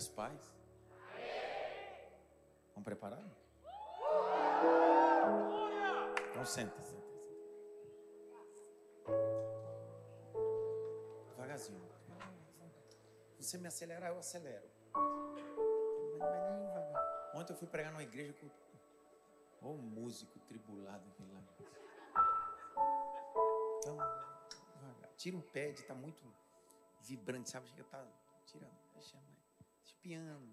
As paz? Estão preparados? Então senta, senta. Devagarzinho. Você me acelerar, eu acelero. Ontem eu fui pregar numa igreja com. Ô músico tribulado aquele lá. Então, devagar. Tira um pé de tá muito vibrante, sabe? Chega, tá. Tira, deixa mais. Deixa piano.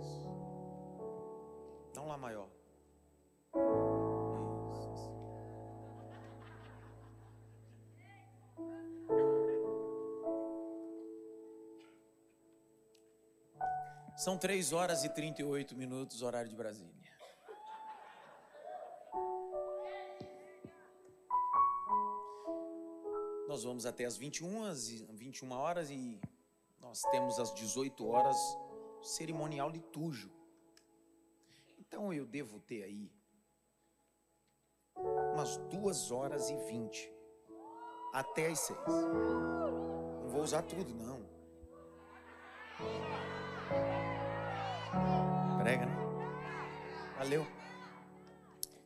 Isso. Dá um lá maior. Isso. São 3 horas e 38 minutos, horário de Brasília. Nós vamos até as 21, as 21 horas e nós temos às 18 horas cerimonial litúrgico. Então eu devo ter aí umas 2 horas e 20 até as 6. Não vou usar tudo, não. Prega, né? Valeu.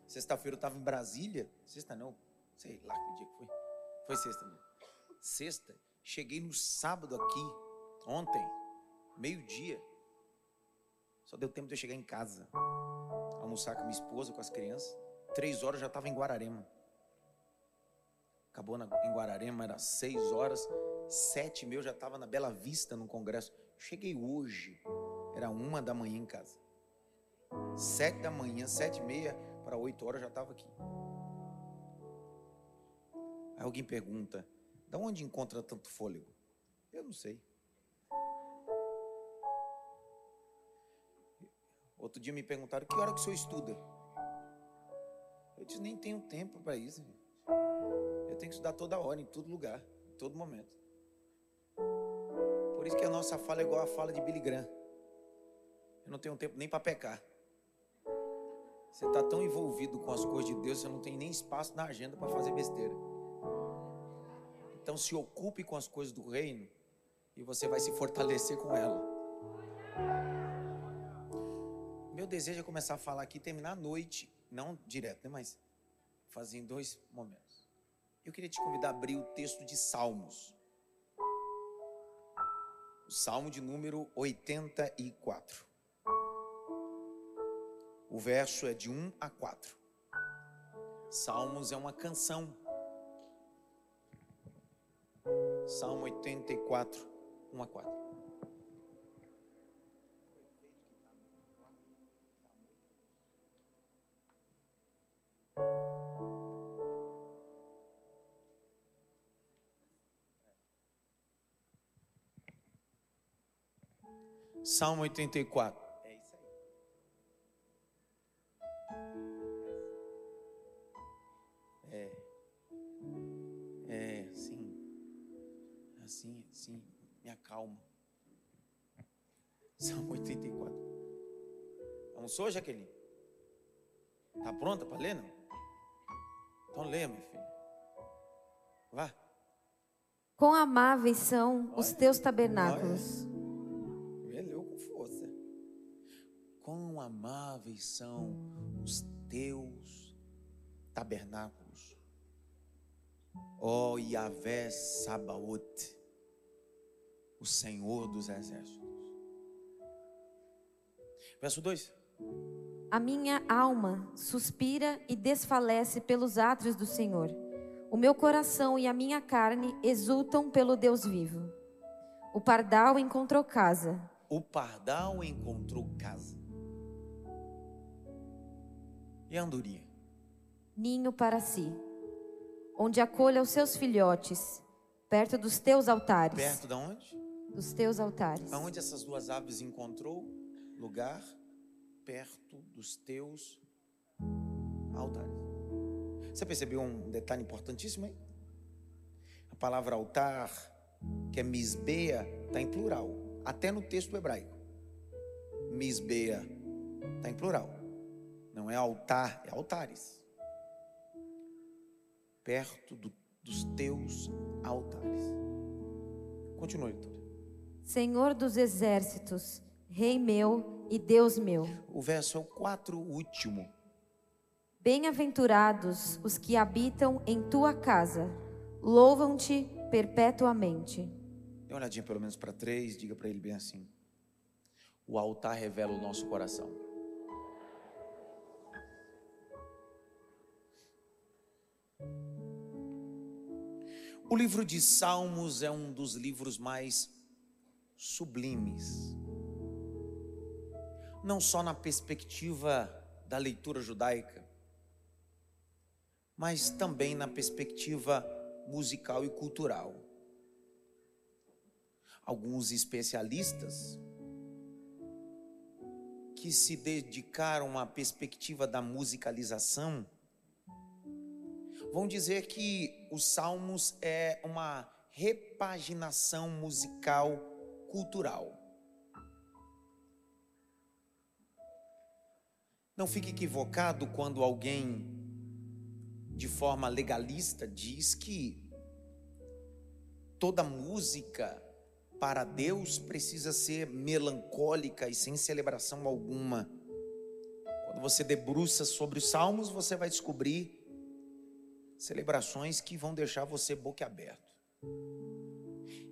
Sexta-feira eu estava em Brasília. Sexta não, sei lá que dia que foi. Foi sexta, né? Sexta. Cheguei no sábado aqui, ontem, meio-dia. Só deu tempo de eu chegar em casa, almoçar com minha esposa, com as crianças. Três horas eu já estava em Guararema. Acabou na, em Guararema, era seis horas. Sete mil já estava na Bela Vista, no congresso. Cheguei hoje, era uma da manhã em casa. Sete da manhã, sete e meia para oito horas já estava aqui. Aí alguém pergunta, da onde encontra tanto fôlego? Eu não sei. Outro dia me perguntaram, que hora que o senhor estuda? Eu disse, nem tenho tempo para isso. Eu tenho que estudar toda hora, em todo lugar, em todo momento. Por isso que a nossa fala é igual a fala de Billy Graham. Eu não tenho tempo nem para pecar. Você está tão envolvido com as coisas de Deus, você não tem nem espaço na agenda para fazer besteira. Então se ocupe com as coisas do reino e você vai se fortalecer com ela. Meu desejo é começar a falar aqui e terminar à noite, não direto, né, mas fazer em dois momentos. Eu queria te convidar a abrir o texto de Salmos. O Salmo de número 84. O verso é de 1 a 4. Salmos é uma canção. Salmo 84, 1 a 4. Salmo 84. É isso aí. É. É, sim. Assim, assim, me acalma. Salmo 84. Almoçou, Jaqueline? Tá pronta para ler, não? Então lê, minha filha. Vá. Quão amáveis são os teus tabernáculos. Leu Quão amáveis são os teus tabernáculos. Ó Yahvé Sabaoth, o Senhor dos exércitos. Verso 2. A minha alma suspira e desfalece pelos átrios do Senhor. O meu coração e a minha carne exultam pelo Deus vivo. O pardal encontrou casa. O pardal encontrou casa. E andorinha? ninho para si, onde acolha os seus filhotes, perto dos teus altares. Perto de onde? Dos teus altares. Aonde essas duas aves encontrou lugar? Perto dos teus altares. Você percebeu um detalhe importantíssimo aí? A palavra altar, que é misbeia, está em plural, até no texto hebraico. Misbeia está em plural. Não é altar, é altares. Perto do- dos teus altares. Continua, leitura. Senhor dos exércitos, Rei meu e Deus meu. O verso é o quatro último. Bem-aventurados os que habitam em tua casa, louvam-te perpetuamente. Dê uma olhadinha pelo menos para três, diga para ele bem assim. O altar revela o nosso coração. O livro de Salmos é um dos livros mais sublimes, não só na perspectiva da leitura judaica, mas também na perspectiva musical e cultural. Alguns especialistas que se dedicaram à perspectiva da musicalização vão dizer que os Salmos é uma repaginação musical cultural. Não fique equivocado quando alguém, de forma legalista, diz que toda música para Deus precisa ser melancólica e sem celebração alguma. Quando você debruça sobre os salmos, você vai descobrir celebrações que vão deixar você boquiaberto.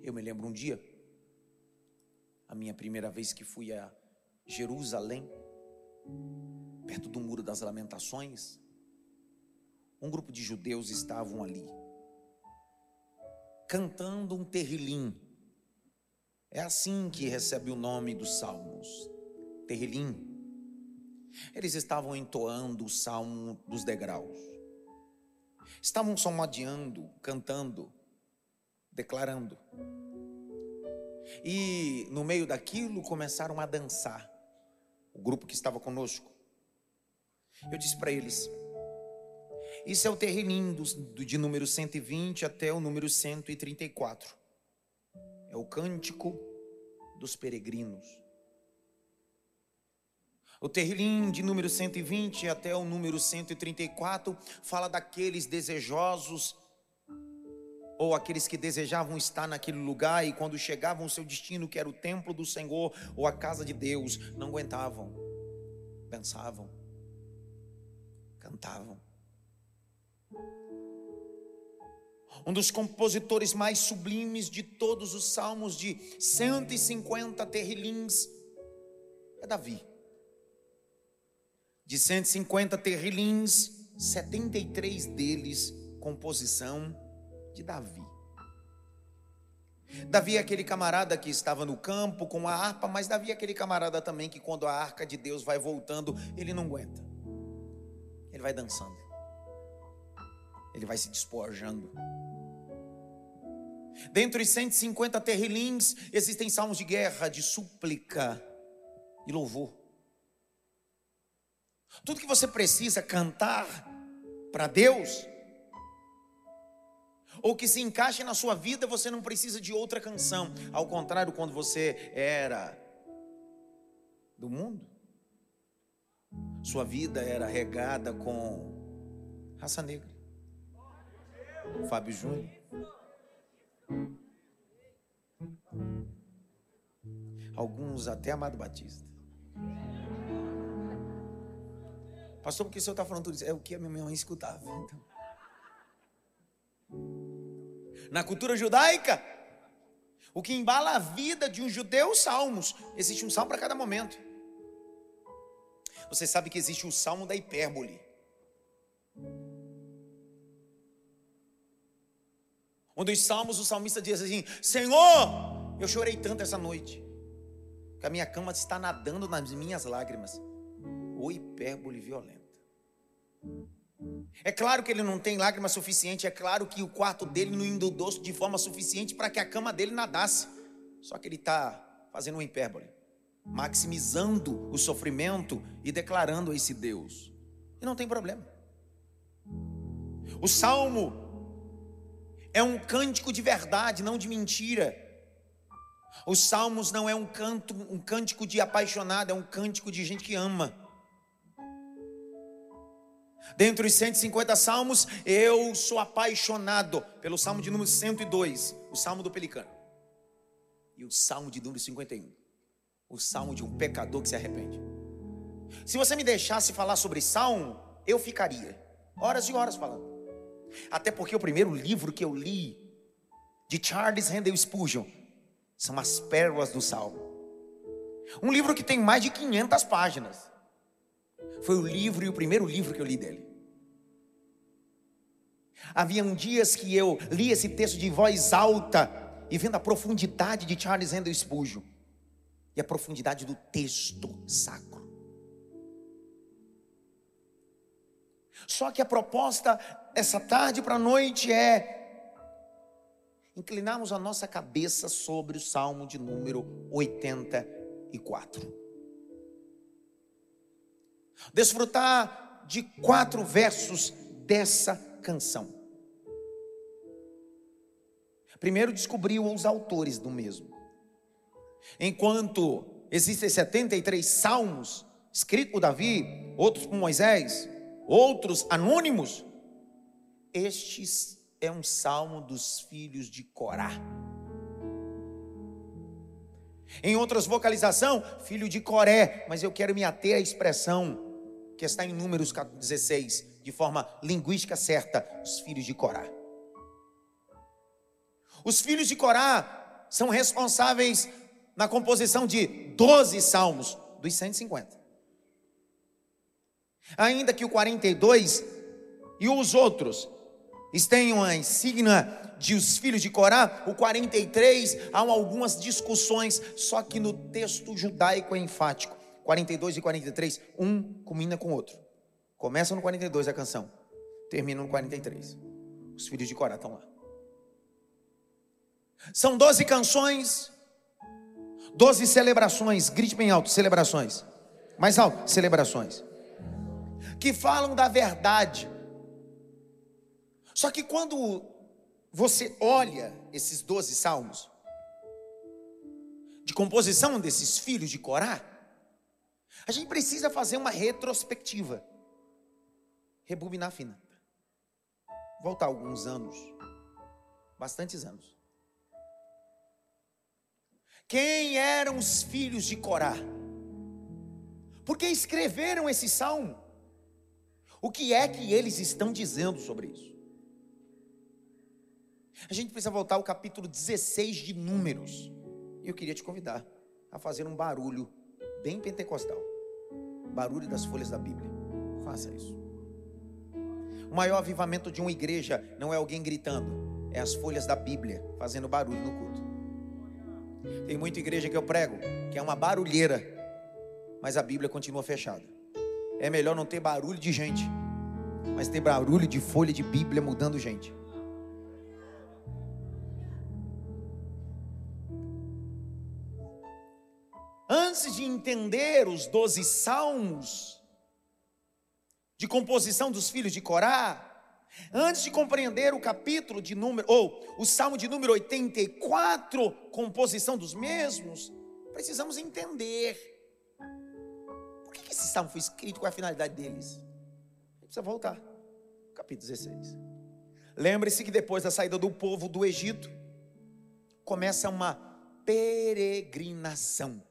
Eu me lembro um dia, a minha primeira vez que fui a Jerusalém, perto do Muro das Lamentações, um grupo de judeus estavam ali, cantando um terrilim. É assim que recebe o nome dos salmos, terrilim. Eles estavam entoando o salmo dos degraus. Estavam salmodiando, cantando, declarando. E no meio daquilo começaram a dançar. O grupo que estava conosco. Eu disse para eles: Isso é o terrinim do, de número 120 até o número 134. É o cântico dos peregrinos. O terrilim de número 120 até o número 134 fala daqueles desejosos ou aqueles que desejavam estar naquele lugar e quando chegavam ao seu destino, que era o templo do Senhor ou a casa de Deus, não aguentavam, pensavam, cantavam. Um dos compositores mais sublimes de todos os salmos, de 150 terrilins, é Davi de 150 terrilins, 73 deles composição de Davi. Davi é aquele camarada que estava no campo com a harpa, mas Davi é aquele camarada também que quando a arca de Deus vai voltando, ele não aguenta. Ele vai dançando. Ele vai se despojando. Os 150 terrilins, existem salmos de guerra, de súplica e louvor. Tudo que você precisa cantar para Deus, ou que se encaixe na sua vida, você não precisa de outra canção. Ao contrário, quando você era do mundo, sua vida era regada com raça negra. Fábio Júnior. Alguns até Amado Batista. Pastor, porque o senhor está falando tudo isso? É o que a minha mãe escutava. Então. Na cultura judaica, o que embala a vida de um judeu, salmos. Existe um salmo para cada momento. Você sabe que existe o salmo da hipérbole. Um dos salmos, o salmista diz assim: Senhor, eu chorei tanto essa noite, que a minha cama está nadando nas minhas lágrimas ou hipérbole violenta. É claro que ele não tem lágrima suficiente, é claro que o quarto dele não inundou de forma suficiente para que a cama dele nadasse. Só que ele está fazendo uma hipérbole, maximizando o sofrimento e declarando esse Deus. E não tem problema. O salmo é um cântico de verdade, não de mentira. Os salmos não é um canto, um cântico de apaixonado, é um cântico de gente que ama. Dentre os 150 salmos, eu sou apaixonado pelo salmo de número 102, o salmo do pelicano. e o salmo de número 51. O salmo de um pecador que se arrepende. Se você me deixasse falar sobre salmo, eu ficaria horas e horas falando. Até porque o primeiro livro que eu li de Charles Handel Spurgeon são as pérolas do salmo. Um livro que tem mais de 500 páginas. Foi o livro e o primeiro livro que eu li dele. Havia dias que eu li esse texto de voz alta e vendo a profundidade de Charles Handel Spurgeon e a profundidade do texto sacro. Só que a proposta essa tarde para a noite é inclinarmos a nossa cabeça sobre o Salmo de número 84. Desfrutar de quatro versos dessa canção. Primeiro, descobriu os autores do mesmo. Enquanto existem 73 salmos escritos por Davi, outros por Moisés, outros anônimos, estes é um salmo dos filhos de Corá. Em outras vocalização, filho de Coré, mas eu quero me ater à expressão que está em Números 16, de forma linguística certa, os filhos de Corá. Os filhos de Corá são responsáveis na composição de 12 salmos dos 150. Ainda que o 42 e os outros tenham a insígnia de os filhos de Corá, o 43 há algumas discussões, só que no texto judaico é enfático. 42 e 43, um combina com o outro. Começa no 42 a canção, termina no 43. Os filhos de Corá estão lá. São 12 canções, 12 celebrações, grite bem alto, celebrações. Mais alto, celebrações. Que falam da verdade. Só que quando você olha esses 12 salmos, de composição desses filhos de Corá, a gente precisa fazer uma retrospectiva. Rebobinar a fina. Voltar alguns anos. Bastantes anos. Quem eram os filhos de Corá? Por que escreveram esse salmo? O que é que eles estão dizendo sobre isso? A gente precisa voltar ao capítulo 16 de Números. E eu queria te convidar a fazer um barulho bem pentecostal. Barulho das folhas da Bíblia. Faça isso. O maior avivamento de uma igreja não é alguém gritando, é as folhas da Bíblia fazendo barulho no culto. Tem muita igreja que eu prego que é uma barulheira, mas a Bíblia continua fechada. É melhor não ter barulho de gente, mas ter barulho de folha de Bíblia mudando gente. Antes de entender os doze salmos de composição dos filhos de Corá, antes de compreender o capítulo de número, ou o salmo de número 84, composição dos mesmos, precisamos entender por que esse salmo foi escrito, qual é a finalidade deles. A gente precisa voltar, capítulo 16. Lembre-se que depois da saída do povo do Egito, começa uma peregrinação.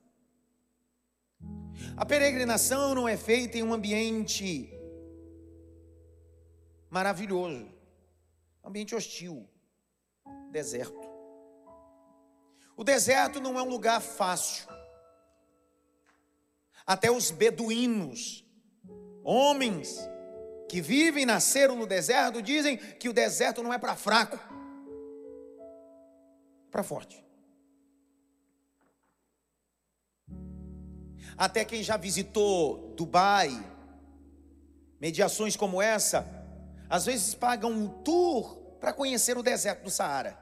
A peregrinação não é feita em um ambiente maravilhoso, ambiente hostil, deserto. O deserto não é um lugar fácil. Até os beduínos, homens que vivem e nasceram no deserto, dizem que o deserto não é para fraco, é para forte. Até quem já visitou Dubai, mediações como essa, às vezes pagam um tour para conhecer o deserto do Saara.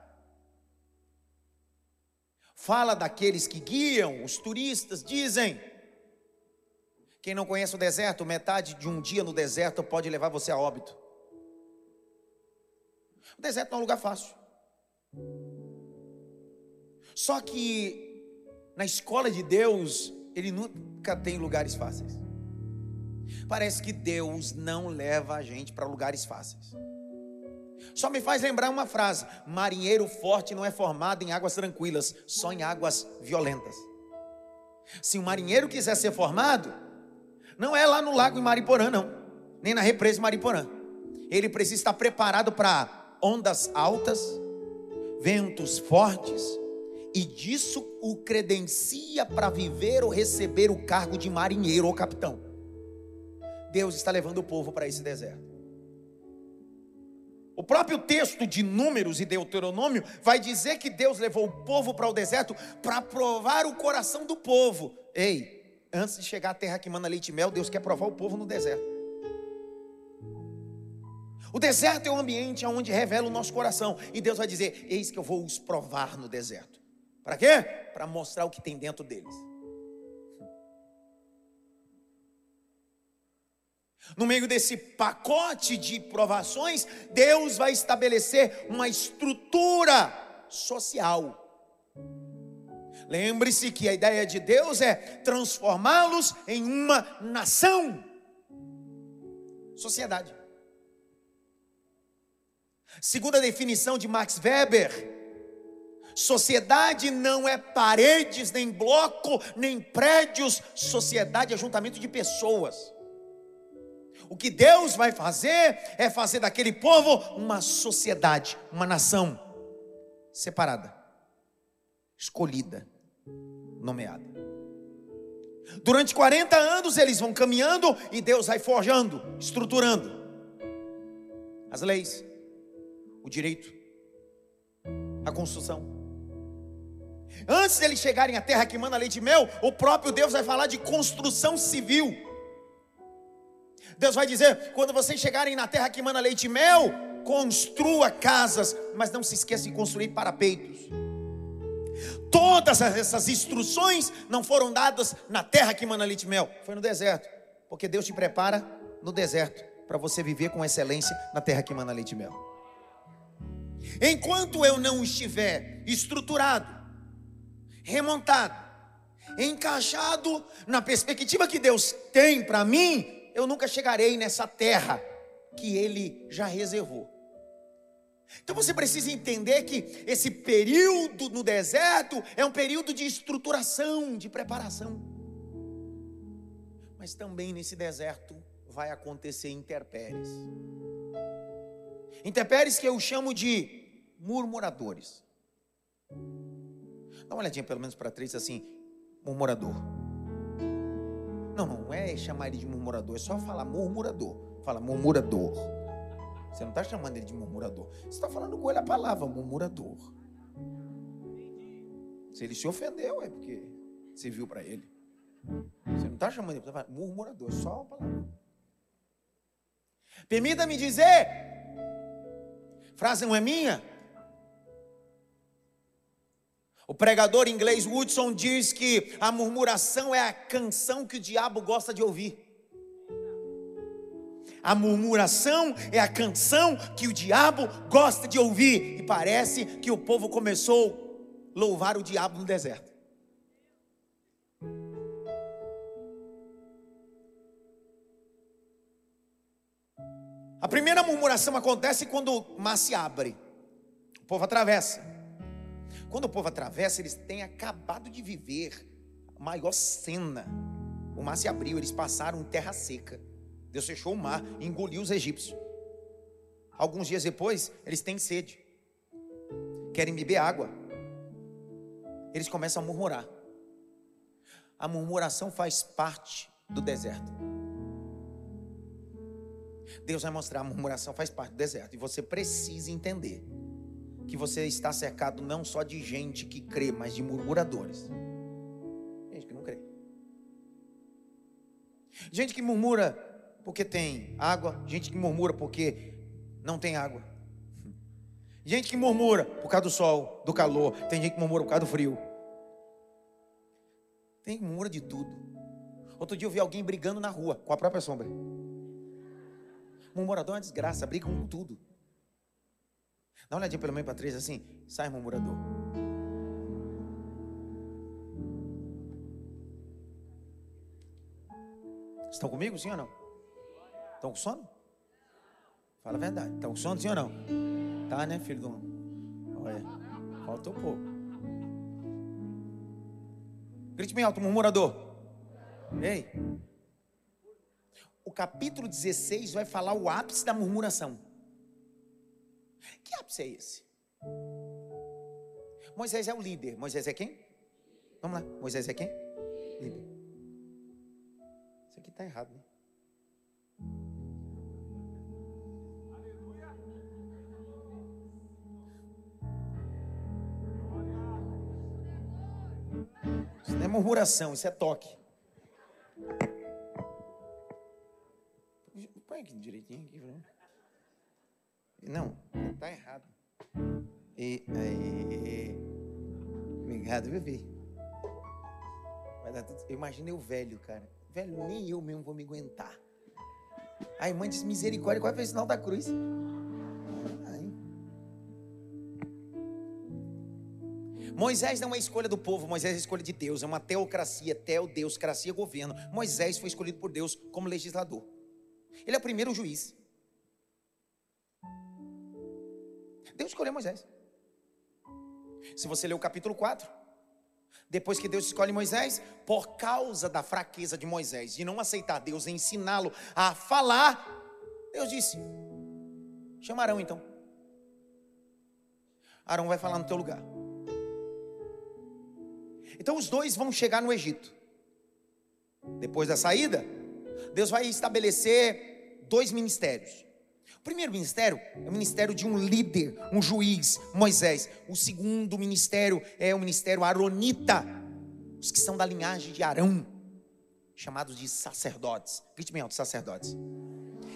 Fala daqueles que guiam, os turistas dizem. Quem não conhece o deserto, metade de um dia no deserto pode levar você a óbito. O deserto não é um lugar fácil. Só que na escola de Deus, ele nunca tem lugares fáceis. Parece que Deus não leva a gente para lugares fáceis. Só me faz lembrar uma frase: marinheiro forte não é formado em águas tranquilas, só em águas violentas. Se um marinheiro quiser ser formado, não é lá no lago em Mariporã, não, nem na represa em Mariporã. Ele precisa estar preparado para ondas altas, ventos fortes, e disso o credencia para viver ou receber o cargo de marinheiro ou capitão. Deus está levando o povo para esse deserto. O próprio texto de Números e Deuteronômio vai dizer que Deus levou o povo para o deserto para provar o coração do povo. Ei, antes de chegar à terra que manda leite e mel, Deus quer provar o povo no deserto. O deserto é o ambiente onde revela o nosso coração. E Deus vai dizer: Eis que eu vou os provar no deserto. Para quê? Para mostrar o que tem dentro deles. No meio desse pacote de provações, Deus vai estabelecer uma estrutura social. Lembre-se que a ideia de Deus é transformá-los em uma nação, sociedade. Segunda definição de Max Weber, sociedade não é paredes, nem bloco, nem prédios, sociedade é juntamento de pessoas. O que Deus vai fazer é fazer daquele povo uma sociedade, uma nação separada, escolhida, nomeada. Durante 40 anos eles vão caminhando e Deus vai forjando, estruturando as leis, o direito, a construção. Antes deles chegarem à terra que manda leite e mel, o próprio Deus vai falar de construção civil. Deus vai dizer: quando vocês chegarem na terra que manda leite e mel, construa casas, mas não se esqueça de construir parapeitos. Todas essas instruções não foram dadas na terra que manda leite e mel, foi no deserto, porque Deus te prepara no deserto para você viver com excelência na terra que manda leite e mel. Enquanto eu não estiver estruturado, remontado, encaixado na perspectiva que Deus tem para mim, eu nunca chegarei nessa terra que ele já reservou. Então você precisa entender que esse período no deserto é um período de estruturação, de preparação. Mas também nesse deserto vai acontecer interpéries. Interpéries que eu chamo de murmuradores. Dá uma olhadinha pelo menos para três assim, murmurador. Não, não é chamar ele de murmurador, é só falar murmurador. Fala murmurador. Você não está chamando ele de murmurador. Você está falando com ele a palavra murmurador. Se ele se ofendeu, é porque você viu para ele. Você não está chamando ele para falar murmurador, é só uma palavra. Permita-me dizer, frase não é minha, o pregador inglês Woodson diz que a murmuração é a canção que o diabo gosta de ouvir. A murmuração é a canção que o diabo gosta de ouvir. E parece que o povo começou a louvar o diabo no deserto. A primeira murmuração acontece quando o mar se abre. O povo atravessa. Quando o povo atravessa, eles têm acabado de viver a maior cena. O mar se abriu, eles passaram em terra seca. Deus fechou o mar e engoliu os egípcios. Alguns dias depois, eles têm sede, querem beber água. Eles começam a murmurar. A murmuração faz parte do deserto. Deus vai mostrar a murmuração faz parte do deserto. E você precisa entender que você está cercado não só de gente que crê, mas de murmuradores. Gente que não crê. Gente que murmura porque tem água, gente que murmura porque não tem água. Gente que murmura por causa do sol, do calor, tem gente que murmura por causa do frio. Tem que murmura de tudo. Outro dia eu vi alguém brigando na rua com a própria sombra. Murmurador é uma desgraça, brigam com tudo. Dá uma olhadinha pelo meio para assim, sai murmurador. Estão comigo, sim ou não? Estão com sono? Fala a verdade. Estão com sono, sim ou não? Tá, né, filho do Olha, faltou pouco. Grite bem alto, murmurador. Ei. O capítulo 16 vai falar o ápice da murmuração. Que ápice é esse? Moisés é o líder. Moisés é quem? Vamos lá. Moisés é quem? Líder. Isso aqui está errado, né? Isso não é murmuração, isso é toque. Põe aqui direitinho. Aqui, não, está errado. E, e, obrigado, tudo. Imagina eu velho, cara. Velho, nem eu mesmo vou me aguentar. A irmã diz misericórdia, qual é o sinal da cruz? Moisés não é escolha do povo, Moisés é escolha de Deus, é uma teocracia, teo, Deus, cracia, governo. Moisés foi escolhido por Deus como legislador. Ele é o primeiro juiz. Deus escolheu Moisés. Se você ler o capítulo 4, depois que Deus escolhe Moisés, por causa da fraqueza de Moisés, de não aceitar Deus e ensiná-lo a falar, Deus disse: chama Arão então. Arão vai falar no teu lugar. Então os dois vão chegar no Egito. Depois da saída, Deus vai estabelecer dois ministérios. Primeiro ministério é o ministério de um líder, um juiz, Moisés. O segundo ministério é o ministério aronita, os que são da linhagem de Arão, chamados de sacerdotes. Grite bem alto, sacerdotes.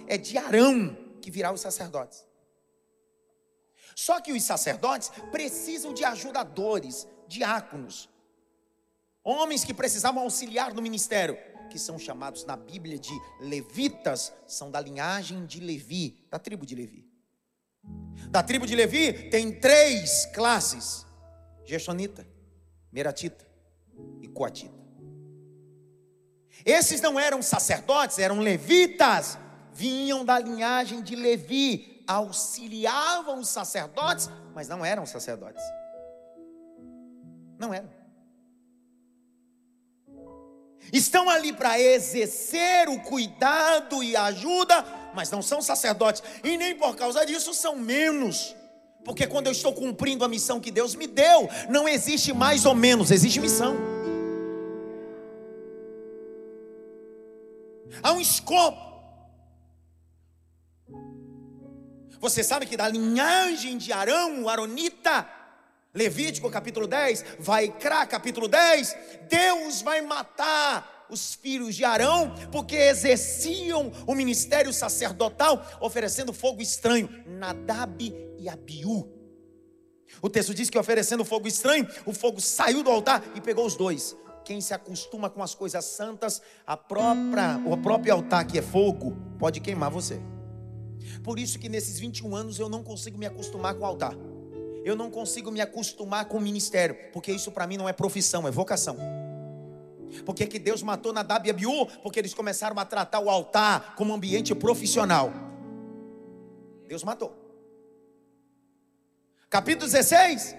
É de Arão que virá os sacerdotes. Só que os sacerdotes precisam de ajudadores, diáconos, Homens que precisavam auxiliar no ministério, que são chamados na Bíblia de levitas, são da linhagem de Levi, da tribo de Levi. Da tribo de Levi tem três classes: Geshonita, Meratita e Coatita. Esses não eram sacerdotes, eram levitas, vinham da linhagem de Levi, auxiliavam os sacerdotes, mas não eram sacerdotes. Não eram estão ali para exercer o cuidado e a ajuda, mas não são sacerdotes, e nem por causa disso são menos. Porque quando eu estou cumprindo a missão que Deus me deu, não existe mais ou menos, existe missão. Há um escopo. Você sabe que da linhagem de Arão, o Aronita, Levítico capítulo 10, vai Crá capítulo 10, Deus vai matar os filhos de Arão, porque exerciam o ministério sacerdotal, oferecendo fogo estranho, Nadab e Abiú. O texto diz que oferecendo fogo estranho, o fogo saiu do altar e pegou os dois. Quem se acostuma com as coisas santas, a própria, o próprio altar que é fogo, pode queimar você. Por isso que nesses 21 anos eu não consigo me acostumar com o altar eu não consigo me acostumar com o ministério, porque isso para mim não é profissão, é vocação. Porque que Deus matou Nadab e Abiú? Porque eles começaram a tratar o altar como ambiente profissional. Deus matou. Capítulo 16,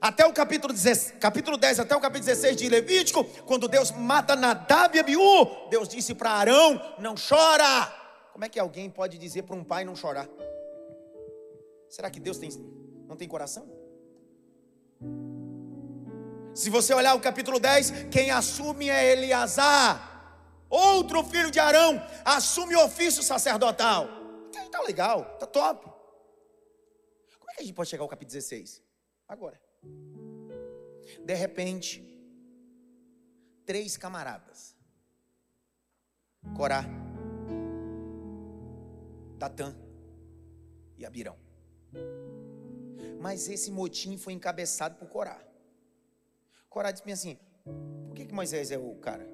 até o capítulo, 10, capítulo 10, até o capítulo 16 de Levítico, quando Deus mata Nadab e Abiú, Deus disse para Arão: não chora. Como é que alguém pode dizer para um pai não chorar? Será que Deus tem não tem coração? Se você olhar o capítulo 10, quem assume é Eleazar, outro filho de Arão, assume o ofício sacerdotal. Então, tá legal, tá top. Como é que a gente pode chegar ao capítulo 16? Agora. De repente, três camaradas: Corá, Datã e Abirão. Mas esse motim foi encabeçado por Corá. Corá disse assim: por que, que Moisés é o cara?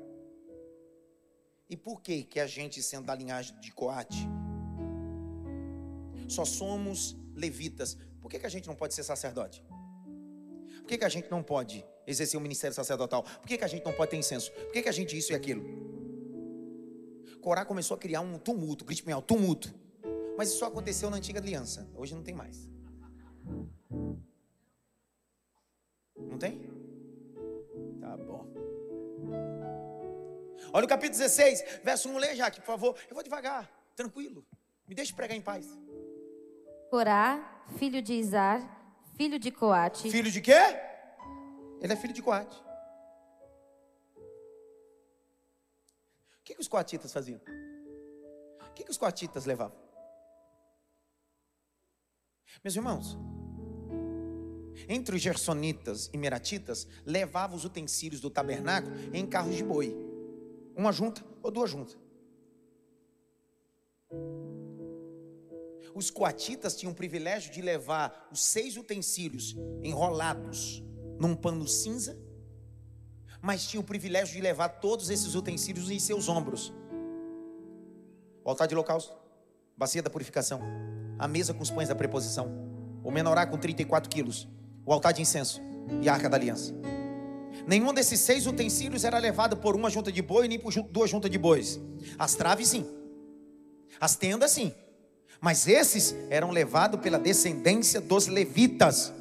E por que, que a gente, sendo da linhagem de Coate, só somos levitas? Por que, que a gente não pode ser sacerdote? Por que, que a gente não pode exercer o ministério sacerdotal? Por que, que a gente não pode ter incenso? Por que, que a gente isso e aquilo? Corá começou a criar um tumulto, grite tumulto. Mas isso só aconteceu na antiga aliança, hoje não tem mais. Não tem? Tá bom. Olha o capítulo 16, verso 1, leia já aqui, por favor. Eu vou devagar, tranquilo. Me deixe pregar em paz. Corá, filho de Izar, filho de Coate. Filho de quê? Ele é filho de Coate. O que, que os coatitas faziam? O que, que os coatitas levavam? Meus irmãos, entre os gersonitas e meratitas, levavam os utensílios do tabernáculo em carros de boi, uma junta ou duas juntas. Os coatitas tinham o privilégio de levar os seis utensílios enrolados num pano cinza, mas tinham o privilégio de levar todos esses utensílios em seus ombros. O altar de holocausto, bacia da purificação, a mesa com os pães da preposição, o menorá com 34 quilos, o altar de incenso e a arca da aliança. Nenhum desses seis utensílios era levado por uma junta de boi, nem por duas juntas de bois. As traves, sim. As tendas, sim. Mas esses eram levados pela descendência dos levitas.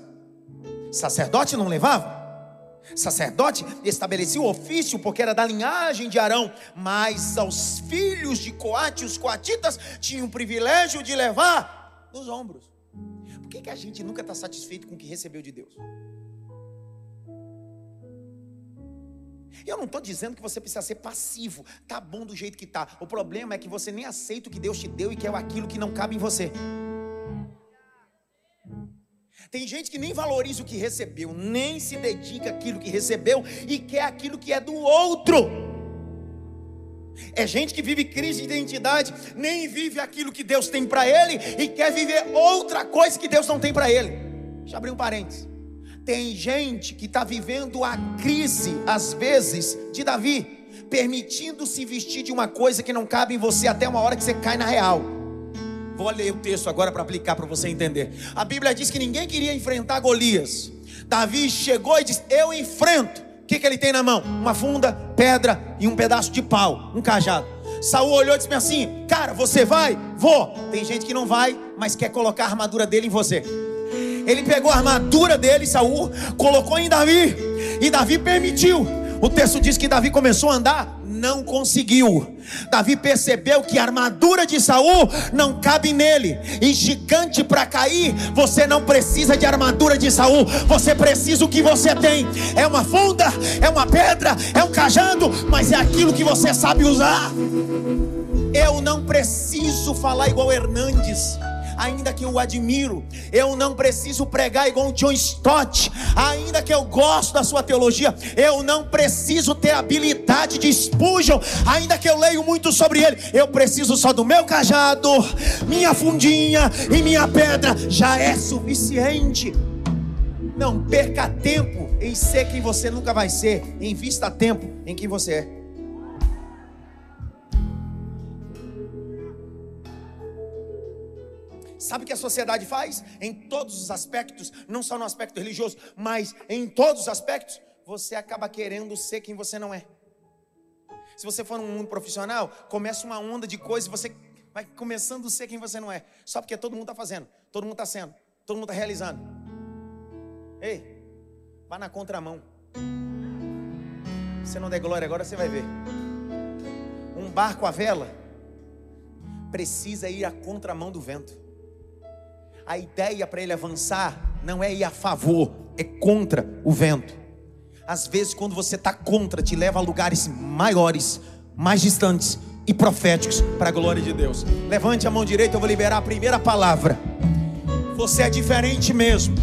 Sacerdote não levava? Sacerdote estabelecia o ofício porque era da linhagem de Arão, mas aos filhos de Coate, os coatitas, tinham o privilégio de levar nos ombros. Por que, que a gente nunca está satisfeito com o que recebeu de Deus? Eu não estou dizendo que você precisa ser passivo, tá bom do jeito que tá. O problema é que você nem aceita o que Deus te deu e quer aquilo que não cabe em você. Tem gente que nem valoriza o que recebeu, nem se dedica àquilo que recebeu e quer aquilo que é do outro. É gente que vive crise de identidade, nem vive aquilo que Deus tem para ele e quer viver outra coisa que Deus não tem para ele. Deixa eu abrir um parênteses. Tem gente que está vivendo a crise, às vezes, de Davi, permitindo se vestir de uma coisa que não cabe em você até uma hora que você cai na real. Vou ler o texto agora para aplicar para você entender. A Bíblia diz que ninguém queria enfrentar Golias. Davi chegou e disse: Eu enfrento. O que, que ele tem na mão? Uma funda, pedra e um pedaço de pau, um cajado. Saul olhou e disse assim: Cara, você vai? Vou. Tem gente que não vai, mas quer colocar a armadura dele em você. Ele pegou a armadura dele, Saul, colocou em Davi, e Davi permitiu. O texto diz que Davi começou a andar, não conseguiu. Davi percebeu que a armadura de Saul não cabe nele. E gigante para cair, você não precisa de armadura de Saul. Você precisa o que você tem. É uma funda, é uma pedra, é um cajado, mas é aquilo que você sabe usar. Eu não preciso falar igual Hernandes ainda que eu o admiro. Eu não preciso pregar igual o John Stott, ainda que eu gosto da sua teologia. Eu não preciso ter habilidade de Spurgeon, ainda que eu leio muito sobre ele. Eu preciso só do meu cajado, minha fundinha e minha pedra, já é suficiente. Não perca tempo em ser quem você nunca vai ser. Invista tempo em quem você é. Sabe o que a sociedade faz? Em todos os aspectos, não só no aspecto religioso, mas em todos os aspectos, você acaba querendo ser quem você não é. Se você for num mundo profissional, começa uma onda de coisas e você vai começando a ser quem você não é. Só porque todo mundo está fazendo, todo mundo está sendo, todo mundo está realizando. Ei, vá na contramão. Se não der glória agora, você vai ver. Um barco à vela precisa ir à contramão do vento a ideia para ele avançar não é ir a favor, é contra o vento. Às vezes, quando você está contra, te leva a lugares maiores, mais distantes e proféticos para a glória de Deus. Levante a mão direita, eu vou liberar a primeira palavra. Você é diferente mesmo.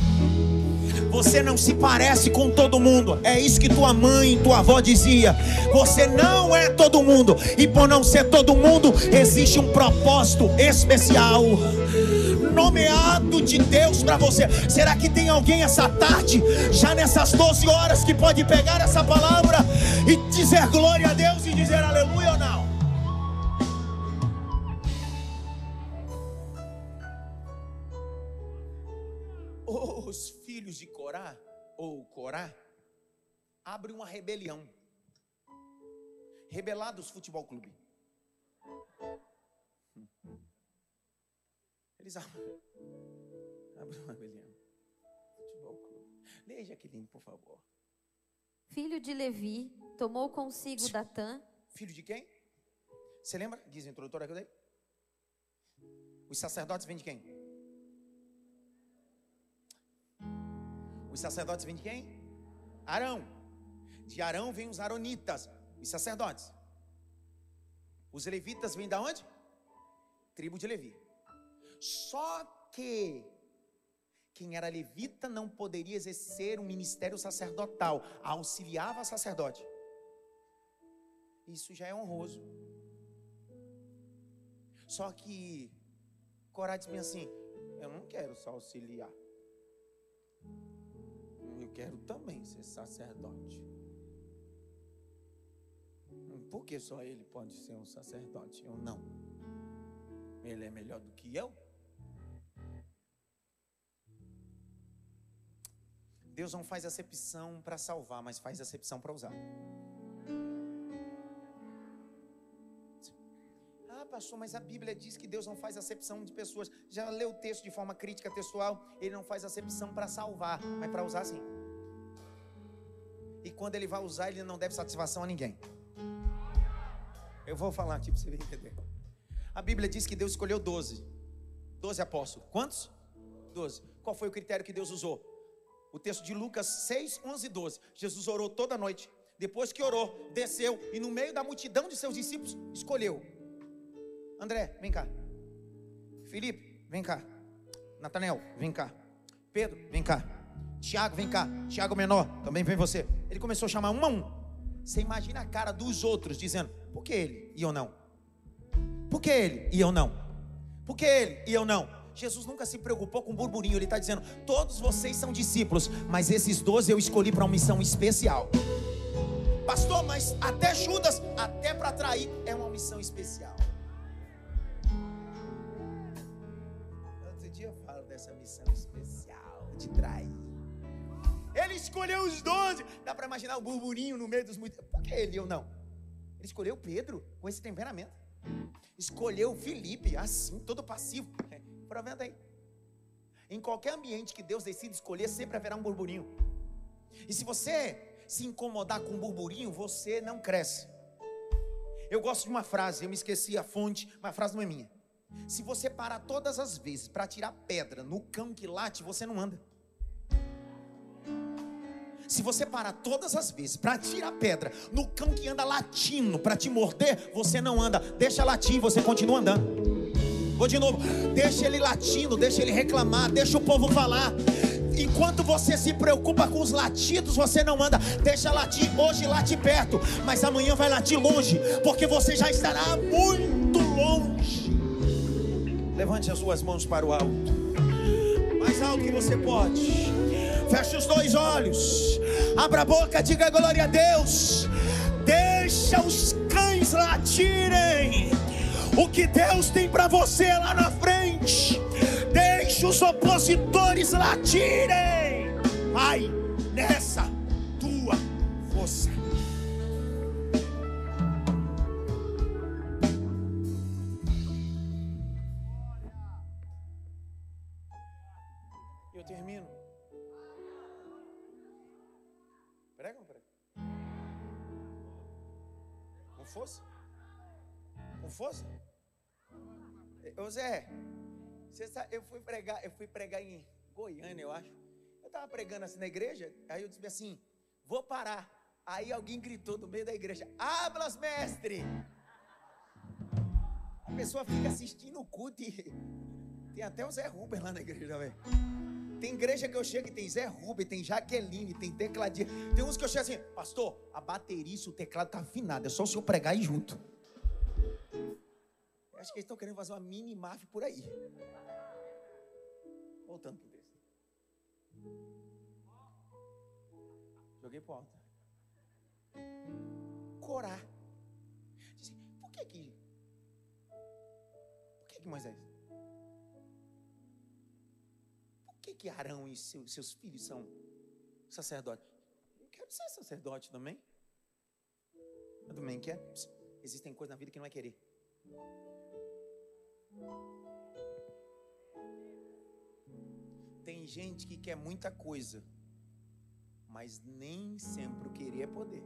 Você não se parece com todo mundo. É isso que tua mãe, tua avó dizia. Você não é todo mundo. E por não ser todo mundo, existe um propósito especial nomeado de Deus para você. Será que tem alguém essa tarde, já nessas 12 horas, que pode pegar essa palavra e dizer glória a Deus e dizer aleluia ou não? Os filhos de Corá, ou Corá, abrem uma rebelião. Rebelados Futebol Clube. Eles abrem uma rebelião. caboclo. Leia, Jaqueline, por favor. Filho de Levi, tomou consigo Datã. Filho de quem? Você lembra? Diz a introdutora que eu dei. Os sacerdotes vêm de quem? Os sacerdotes vêm de quem? Arão. De Arão vêm os aronitas, os sacerdotes. Os levitas vêm da onde? Tribo de Levi. Só que quem era levita não poderia exercer um ministério sacerdotal, auxiliava sacerdote. Isso já é honroso. Só que Corá disse assim: Eu não quero só auxiliar. Eu quero também ser sacerdote. Por que só ele pode ser um sacerdote? Eu não. Ele é melhor do que eu? Deus não faz acepção para salvar, mas faz acepção para usar. Ah, pastor, mas a Bíblia diz que Deus não faz acepção de pessoas. Já leu o texto de forma crítica textual? Ele não faz acepção para salvar, mas para usar sim. E quando ele vai usar, ele não deve satisfação a ninguém. Eu vou falar aqui para você entender. A Bíblia diz que Deus escolheu 12. 12 apóstolos. Quantos? 12. Qual foi o critério que Deus usou? O texto de Lucas 6, 11 e 12. Jesus orou toda noite. Depois que orou, desceu e no meio da multidão de seus discípulos, escolheu. André, vem cá. Felipe, vem cá. Natanel, vem cá. Pedro, vem cá. Tiago, vem cá. Tiago menor, também vem você. Ele começou a chamar um a um. Você imagina a cara dos outros dizendo: por que ele e eu não? Por que ele e eu não? Por que ele e eu não? Jesus nunca se preocupou com burburinho, ele está dizendo: todos vocês são discípulos, mas esses doze eu escolhi para uma missão especial. Pastor, mas até Judas, até para trair, é uma missão especial. Outro dia eu falo dessa missão especial de trair. Ele escolheu os doze. Dá para imaginar o burburinho no meio dos muitos. Por que ele eu não? Ele escolheu Pedro com esse temperamento. Escolheu Felipe assim, todo passivo. Provendo aí. Em qualquer ambiente que Deus decide escolher, sempre haverá um burburinho. E se você se incomodar com um burburinho, você não cresce. Eu gosto de uma frase, eu me esqueci a fonte, mas a frase não é minha. Se você parar todas as vezes para tirar pedra no cão que late, você não anda. Se você parar todas as vezes para tirar pedra no cão que anda latindo para te morder, você não anda. Deixa latir, você continua andando. Vou de novo. Deixa ele latindo, deixa ele reclamar, deixa o povo falar. Enquanto você se preocupa com os latidos, você não anda. Deixa latir. Hoje late perto, mas amanhã vai latir longe, porque você já estará muito longe. Levante as suas mãos para o alto. Mais alto que você pode. Feche os dois olhos. Abra a boca, diga glória a Deus. Deixa os cães latirem. O que Deus tem para você lá na frente. Deixa os opositores latirem. Vai nessa tua força. Eu termino. Prega prega? Com força? Com força? Ô Zé, você sabe, eu fui pregar, eu fui pregar em Goiânia, eu acho. Eu estava pregando assim na igreja, aí eu disse assim, vou parar. Aí alguém gritou do meio da igreja, hablas mestre! A pessoa fica assistindo o culto e tem até o Zé Ruber lá na igreja, velho. Tem igreja que eu chego e tem Zé Ruber, tem Jaqueline, tem tecladinha. Tem uns que eu chego assim, pastor, a bateria, o teclado tá afinado, é só o senhor pregar e junto. Acho que eles estão querendo fazer uma mini máfia por aí. Voltando pro texto. Joguei pro alto. Corá. Disse, por que que... Por que que Moisés? Por que que Arão e seus, seus filhos são sacerdotes? Eu quero ser sacerdote também. Eu também quero. Existem coisas na vida que não é querer. Tem gente que quer muita coisa, mas nem sempre o querer é poder.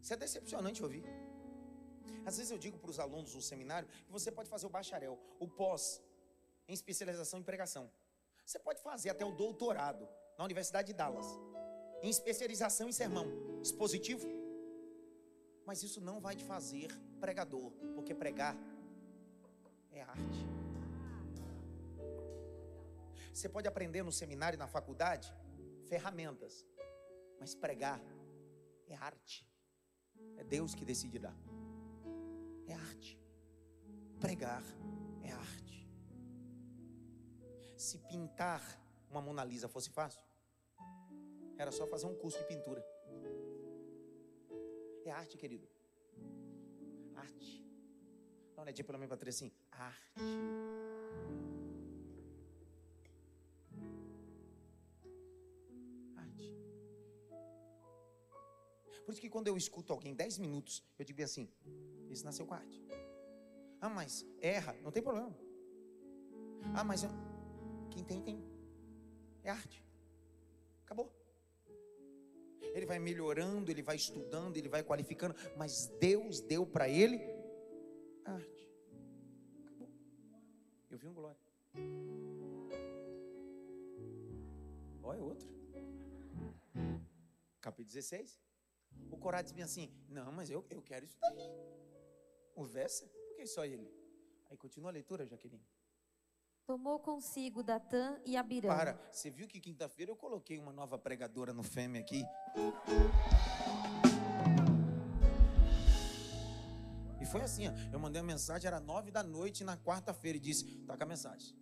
Isso é decepcionante ouvir. Às vezes eu digo para os alunos do seminário que você pode fazer o bacharel, o pós, em especialização em pregação. Você pode fazer até o doutorado na Universidade de Dallas, em especialização em sermão expositivo. Mas isso não vai te fazer pregador, porque pregar é arte. Você pode aprender no seminário na faculdade ferramentas, mas pregar é arte. É Deus que decide dar. É arte. Pregar é arte. Se pintar uma Mona Lisa fosse fácil, era só fazer um curso de pintura. É arte, querido. Arte. Dá uma olhadinha pelo menos para três assim. Arte. Arte. Por isso que quando eu escuto alguém 10 minutos, eu digo assim: esse nasceu com arte. Ah, mas erra, não tem problema. Ah, mas eu... quem tem, tem. É arte. Acabou. Ele vai melhorando, ele vai estudando, ele vai qualificando, mas Deus deu para ele arte. Acabou. Eu vi um glória. Olha outro. Capítulo 16. O Corá diz bem assim: Não, mas eu, eu quero isso daí. O verso, por que só ele? Aí continua a leitura, Jaqueline. Tomou consigo Datã e Abirã. Para, você viu que quinta-feira eu coloquei uma nova pregadora no FEME aqui? E foi assim, ó, eu mandei a mensagem, era nove da noite na quarta-feira e disse, tá com a mensagem.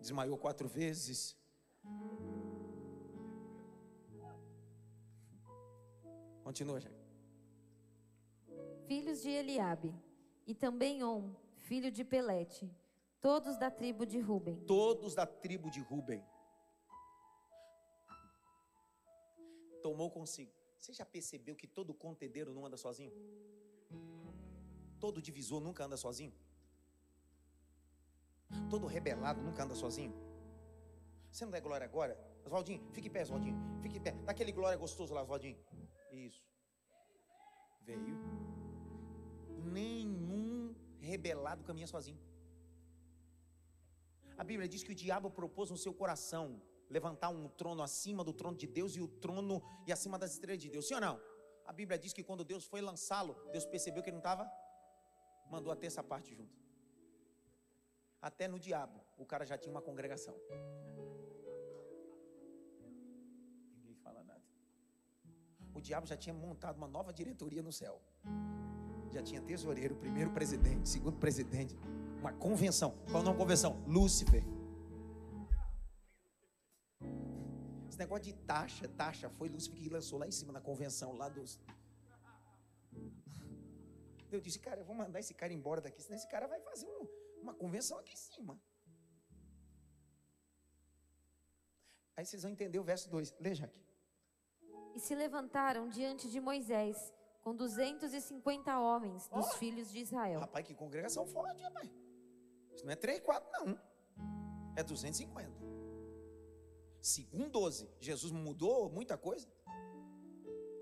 Desmaiou quatro vezes. Continua, Jaque. Filhos de Eliabe. E também On, filho de Pelete. Todos da tribo de Ruben. Todos da tribo de Ruben. Tomou consigo. Você já percebeu que todo contendeiro não anda sozinho? Todo divisor nunca anda sozinho? Todo rebelado nunca anda sozinho? Você não dá glória agora? Oswaldinho, fique em pé, Oswaldinho. Fique em pé. Dá aquele glória gostoso lá, Oswaldinho. Isso. Veio. Nenhum rebelado caminha sozinho. A Bíblia diz que o diabo propôs no seu coração levantar um trono acima do trono de Deus e o trono e acima das estrelas de Deus. Sim ou não? A Bíblia diz que quando Deus foi lançá-lo, Deus percebeu que ele não estava, mandou até essa parte junto. Até no diabo, o cara já tinha uma congregação. Ninguém fala nada. O diabo já tinha montado uma nova diretoria no céu. Já tinha tesoureiro, primeiro presidente, segundo presidente, uma convenção. Qual é o nome convenção? Lúcifer. Esse negócio de taxa, taxa, foi Lúcifer que lançou lá em cima na convenção, lá dos. Eu disse, cara, eu vou mandar esse cara embora daqui, senão esse cara vai fazer um, uma convenção aqui em cima. Aí vocês vão entender o verso 2. Lê, Jaque. E se levantaram diante de Moisés com 250 homens dos Oh! filhos de Israel. Rapaz, que congregação forte, rapaz. Isso não é 3, 4, não. É 250. Segundo 12, Jesus mudou muita coisa.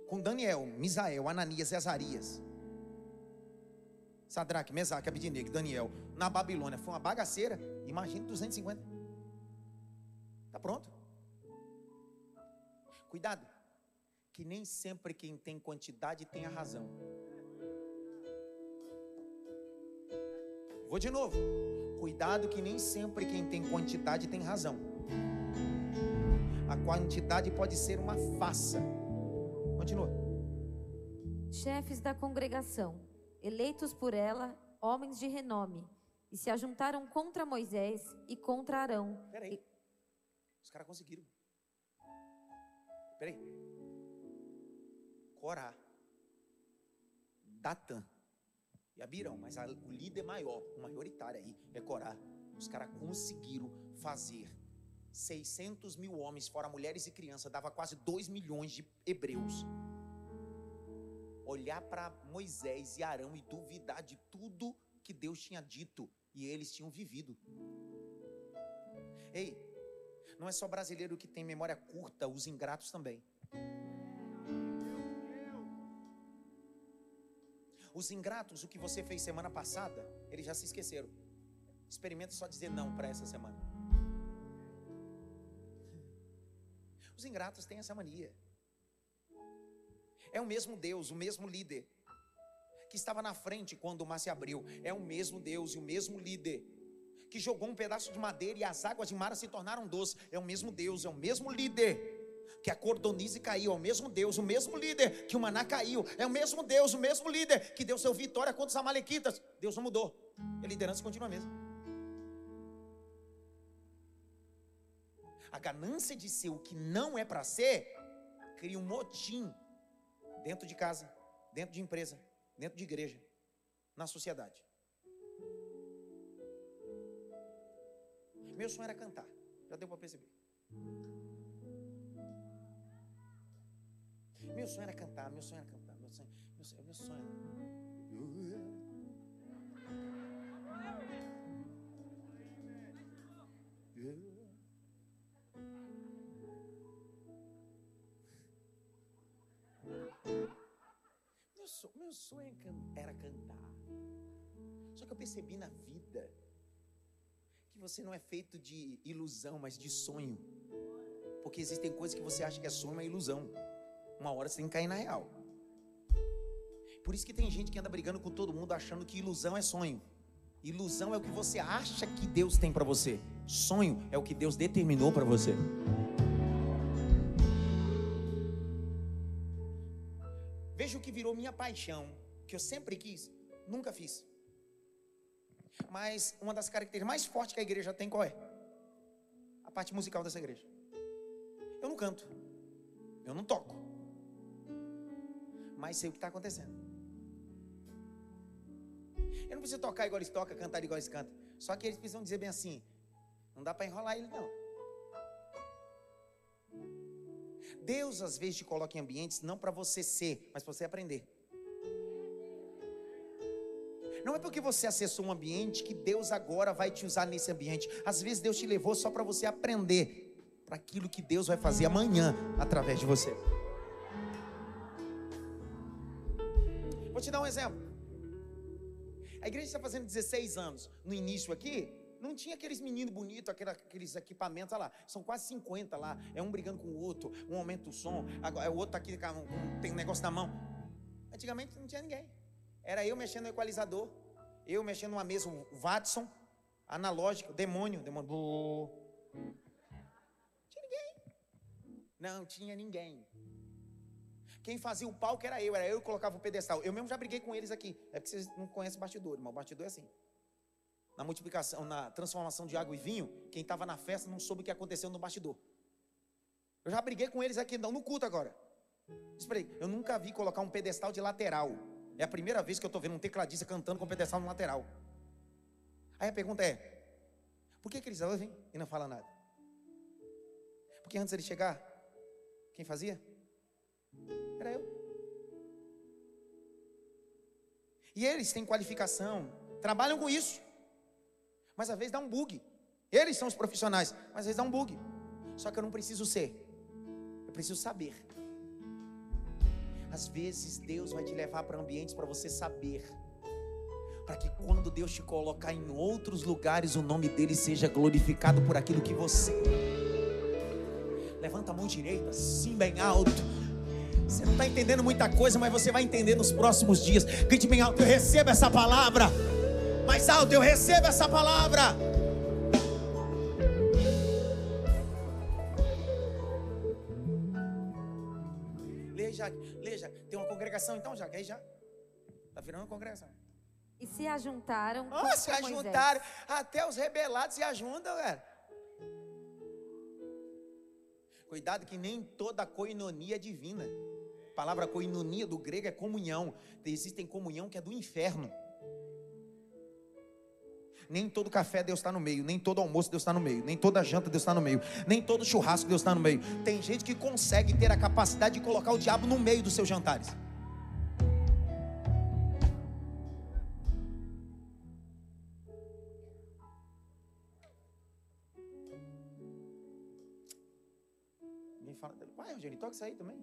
Com Daniel, Misael, Ananias e Azarias. Sadraque, Mesaque, Abidinegue, Daniel. Na Babilônia foi uma bagaceira. Imagina 250. Tá pronto. Cuidado. Que nem sempre quem tem quantidade tem a razão. Vou de novo. Cuidado que nem sempre quem tem quantidade tem razão. A quantidade pode ser uma faça. Continua. Chefes da congregação, eleitos por ela, homens de renome, e se ajuntaram contra Moisés e contra Arão. Peraí. Os caras conseguiram. Peraí. Corá. Datã. E Abirão. Mas a- o líder maior, o maioritário aí, é Corá. Os caras conseguiram fazer 600 mil homens, fora mulheres e crianças, dava quase 2 milhões de hebreus. olhar para Moisés e Arão e duvidar de tudo que Deus tinha dito e eles tinham vivido. Ei, não é só brasileiro que tem memória curta, os ingratos também. Os ingratos, o que você fez semana passada, eles já se esqueceram. Experimenta só dizer não para essa semana. Os ingratos têm essa mania. É o mesmo Deus, o mesmo líder que estava na frente quando o mar se abriu. É o mesmo Deus e o mesmo líder que jogou um pedaço de madeira e as águas de mar se tornaram doces. É o mesmo Deus, é o mesmo líder que a cordonize caiu, é o mesmo Deus, o mesmo líder que o maná caiu, é o mesmo Deus, o mesmo líder que deu seu vitória contra os amalequitas. Deus não mudou, a liderança continua a mesma. A ganância de ser o que não é para ser cria um motim dentro de casa, dentro de empresa, dentro de igreja, na sociedade. Meu sonho era cantar, já deu para perceber. Meu sonho era cantar, meu sonho era cantar, meu sonho, meu sonho, meu sonho Meu sonho, meu sonho era cantar. Só que eu percebi na vida que você não é feito de ilusão, mas de sonho. Porque existem coisas que você acha que é sonho, é ilusão. Uma hora você tem que cair na real. Por isso que tem gente que anda brigando com todo mundo achando que ilusão é sonho. Ilusão é o que você acha que Deus tem para você. Sonho é o que Deus determinou para você. Veja o que virou minha paixão, que eu sempre quis, nunca fiz. Mas uma das características mais fortes que a igreja tem qual é? A parte musical dessa igreja. Eu não canto. Eu não toco. Mas sei o que está acontecendo. Eu não preciso tocar igual eles tocam, cantar igual eles cantam. Só que eles precisam dizer bem assim. Não dá para enrolar ele, não. Deus às vezes te coloca em ambientes não para você ser, mas para você aprender. Não é porque você acessou um ambiente que Deus agora vai te usar nesse ambiente. Às vezes Deus te levou só para você aprender para aquilo que Deus vai fazer amanhã através de você. Te dar um exemplo. A igreja está fazendo 16 anos. No início aqui, não tinha aqueles meninos bonitos, aqueles equipamentos, lá, são quase 50 lá. É um brigando com o outro, um aumenta o som, agora, o outro aqui tem um negócio na mão. Antigamente não tinha ninguém. Era eu mexendo no equalizador, eu mexendo numa mesa, o Watson, analógico, demônio, demônio. Tinha ninguém. Não tinha ninguém. Quem fazia o palco era eu, era eu que colocava o pedestal. Eu mesmo já briguei com eles aqui. É porque vocês não conhecem bastidor, mas o bastidor é assim. Na multiplicação, na transformação de água e vinho, quem estava na festa não soube o que aconteceu no bastidor. Eu já briguei com eles aqui, não, no culto agora. Esperei, eu nunca vi colocar um pedestal de lateral. É a primeira vez que eu estou vendo um tecladista cantando com pedestal no lateral. Aí a pergunta é: por que, que eles ouvem e não falam nada? Porque antes de ele chegar, quem fazia? Era eu. E eles têm qualificação, trabalham com isso. Mas às vezes dá um bug. Eles são os profissionais, mas às vezes dá um bug. Só que eu não preciso ser, eu preciso saber. Às vezes Deus vai te levar para ambientes para você saber. Para que quando Deus te colocar em outros lugares, o nome dele seja glorificado por aquilo que você. Levanta a mão direita, assim bem alto. Você não está entendendo muita coisa, mas você vai entender nos próximos dias. Grite bem alto, eu recebo essa palavra. Mais alto, eu recebo essa palavra. Lê, Jaque, lê, Jaque. Tem uma congregação então, Jaque? Aí já. Está virando uma congregação. E se ajuntaram. Oh, se ajuntaram. Até os rebelados se ajuntam, velho. Cuidado que nem toda coinonia é divina. A palavra coinonia do grego é comunhão. Existem comunhão que é do inferno. Nem todo café Deus está no meio, nem todo almoço Deus está no meio, nem toda janta Deus está no meio, nem todo churrasco Deus está no meio. Tem gente que consegue ter a capacidade de colocar o diabo no meio dos seus jantares. Vai, Eugênio, toca isso aí também.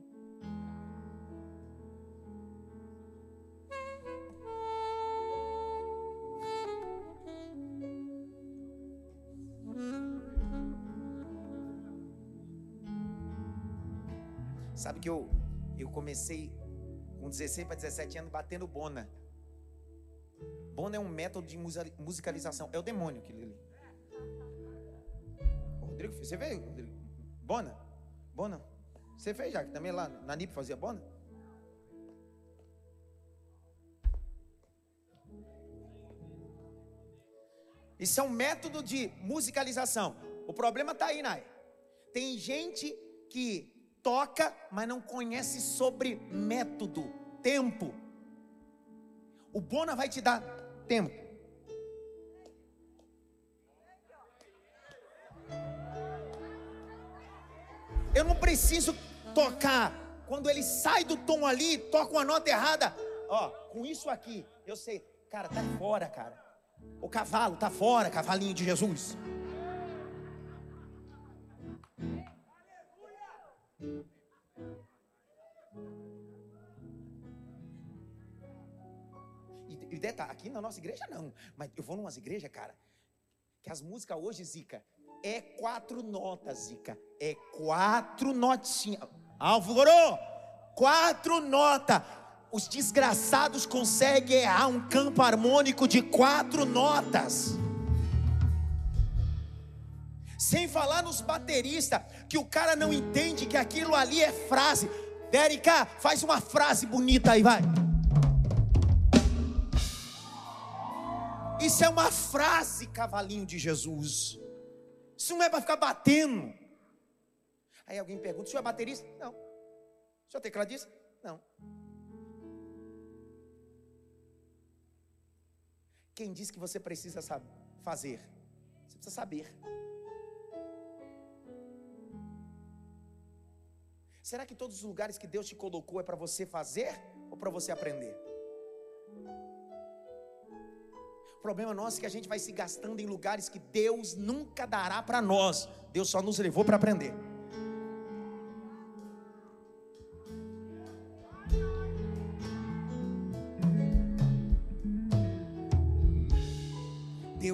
Sabe que eu, eu comecei com 16 para 17 anos batendo bona. Bona é um método de musicalização. É o demônio que ali. Rodrigo, você vê, Rodrigo? Bona? Bona? Você fez já, que também lá na NIP fazia bona? Isso é um método de musicalização. O problema está aí, Nai. Tem gente que toca, mas não conhece sobre método, tempo. O Bona vai te dar tempo. Eu não preciso tocar. Quando ele sai do tom ali, toca uma nota errada. Ó, com isso aqui, eu sei. Cara, tá fora, cara. O cavalo tá fora, cavalinho de Jesus. E, e detalhe, aqui na nossa igreja não. Mas eu vou numa igreja, cara, que as músicas hoje, Zica, é quatro notas, Zica. É quatro notinhas. Álvaro, quatro notas. Os desgraçados conseguem errar um campo harmônico de quatro notas. Sem falar nos bateristas, que o cara não entende que aquilo ali é frase. Dérica, faz uma frase bonita aí, vai. Isso é uma frase, cavalinho de Jesus. Isso não é para ficar batendo. Aí alguém pergunta: o senhor é baterista? Não. O senhor é tecladista? Não. Quem diz que você precisa fazer? Você precisa saber. Será que todos os lugares que Deus te colocou é para você fazer ou para você aprender? O problema nosso é que a gente vai se gastando em lugares que Deus nunca dará para nós. Deus só nos levou para aprender.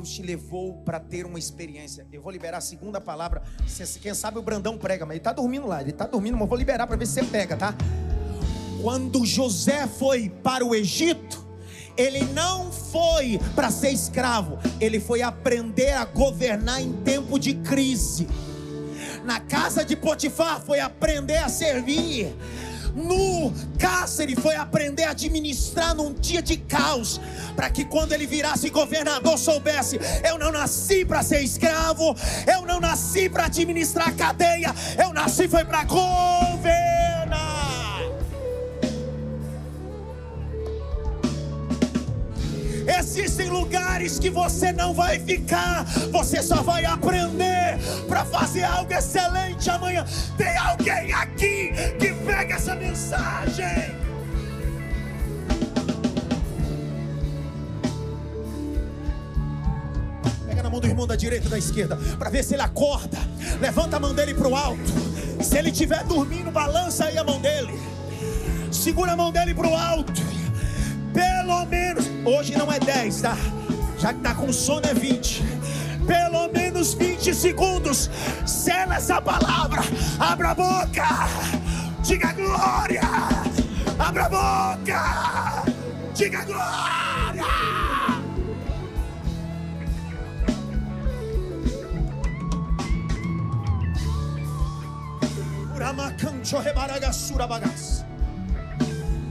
Deus te levou para ter uma experiência. Eu vou liberar a segunda palavra. Quem sabe o Brandão prega, mas ele está dormindo lá. Ele está dormindo, mas vou liberar para ver se você pega, tá? Quando José foi para o Egito, ele não foi para ser escravo, ele foi aprender a governar em tempo de crise. Na casa de Potifar foi aprender a servir. No cárcere foi aprender a administrar num dia de caos, para que quando ele virasse governador soubesse: eu não nasci para ser escravo, eu não nasci para administrar cadeia, eu nasci foi para governar. Existem lugares que você não vai ficar, você só vai aprender para fazer algo excelente amanhã. Tem alguém aqui que pega essa mensagem. Pega na mão do irmão da direita e da esquerda, para ver se ele acorda. Levanta a mão dele para o alto. Se ele estiver dormindo, balança aí a mão dele. Segura a mão dele para o alto pelo menos, hoje não é 10, tá? Já que tá com sono é 20. Pelo menos 20 segundos. Sela essa palavra. Abra a boca. Diga glória. Abra a boca. Diga glória.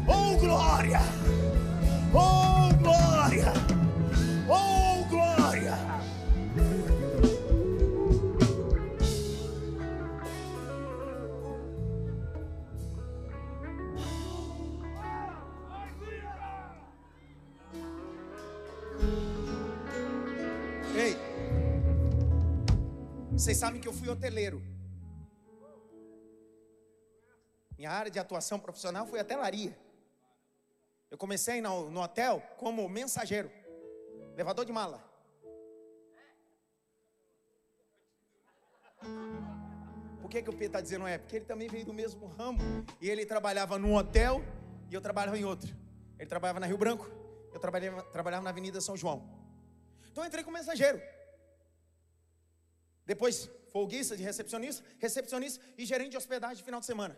Oh glória! Oh, glória! Oh, glória! Ei, vocês sabem que eu fui hoteleiro. Minha área de atuação profissional foi hotelaria. Eu comecei no, hotel como mensageiro, levador de mala. Porque que, que o Pedro está dizendo é? Porque ele também veio do mesmo ramo. E ele trabalhava num hotel e eu trabalhava em outro. Ele trabalhava na Rio Branco, eu trabalhava, trabalhava na Avenida São João. Então eu entrei como mensageiro. Depois, folguista de recepcionista, recepcionista e gerente de hospedagem de final de semana.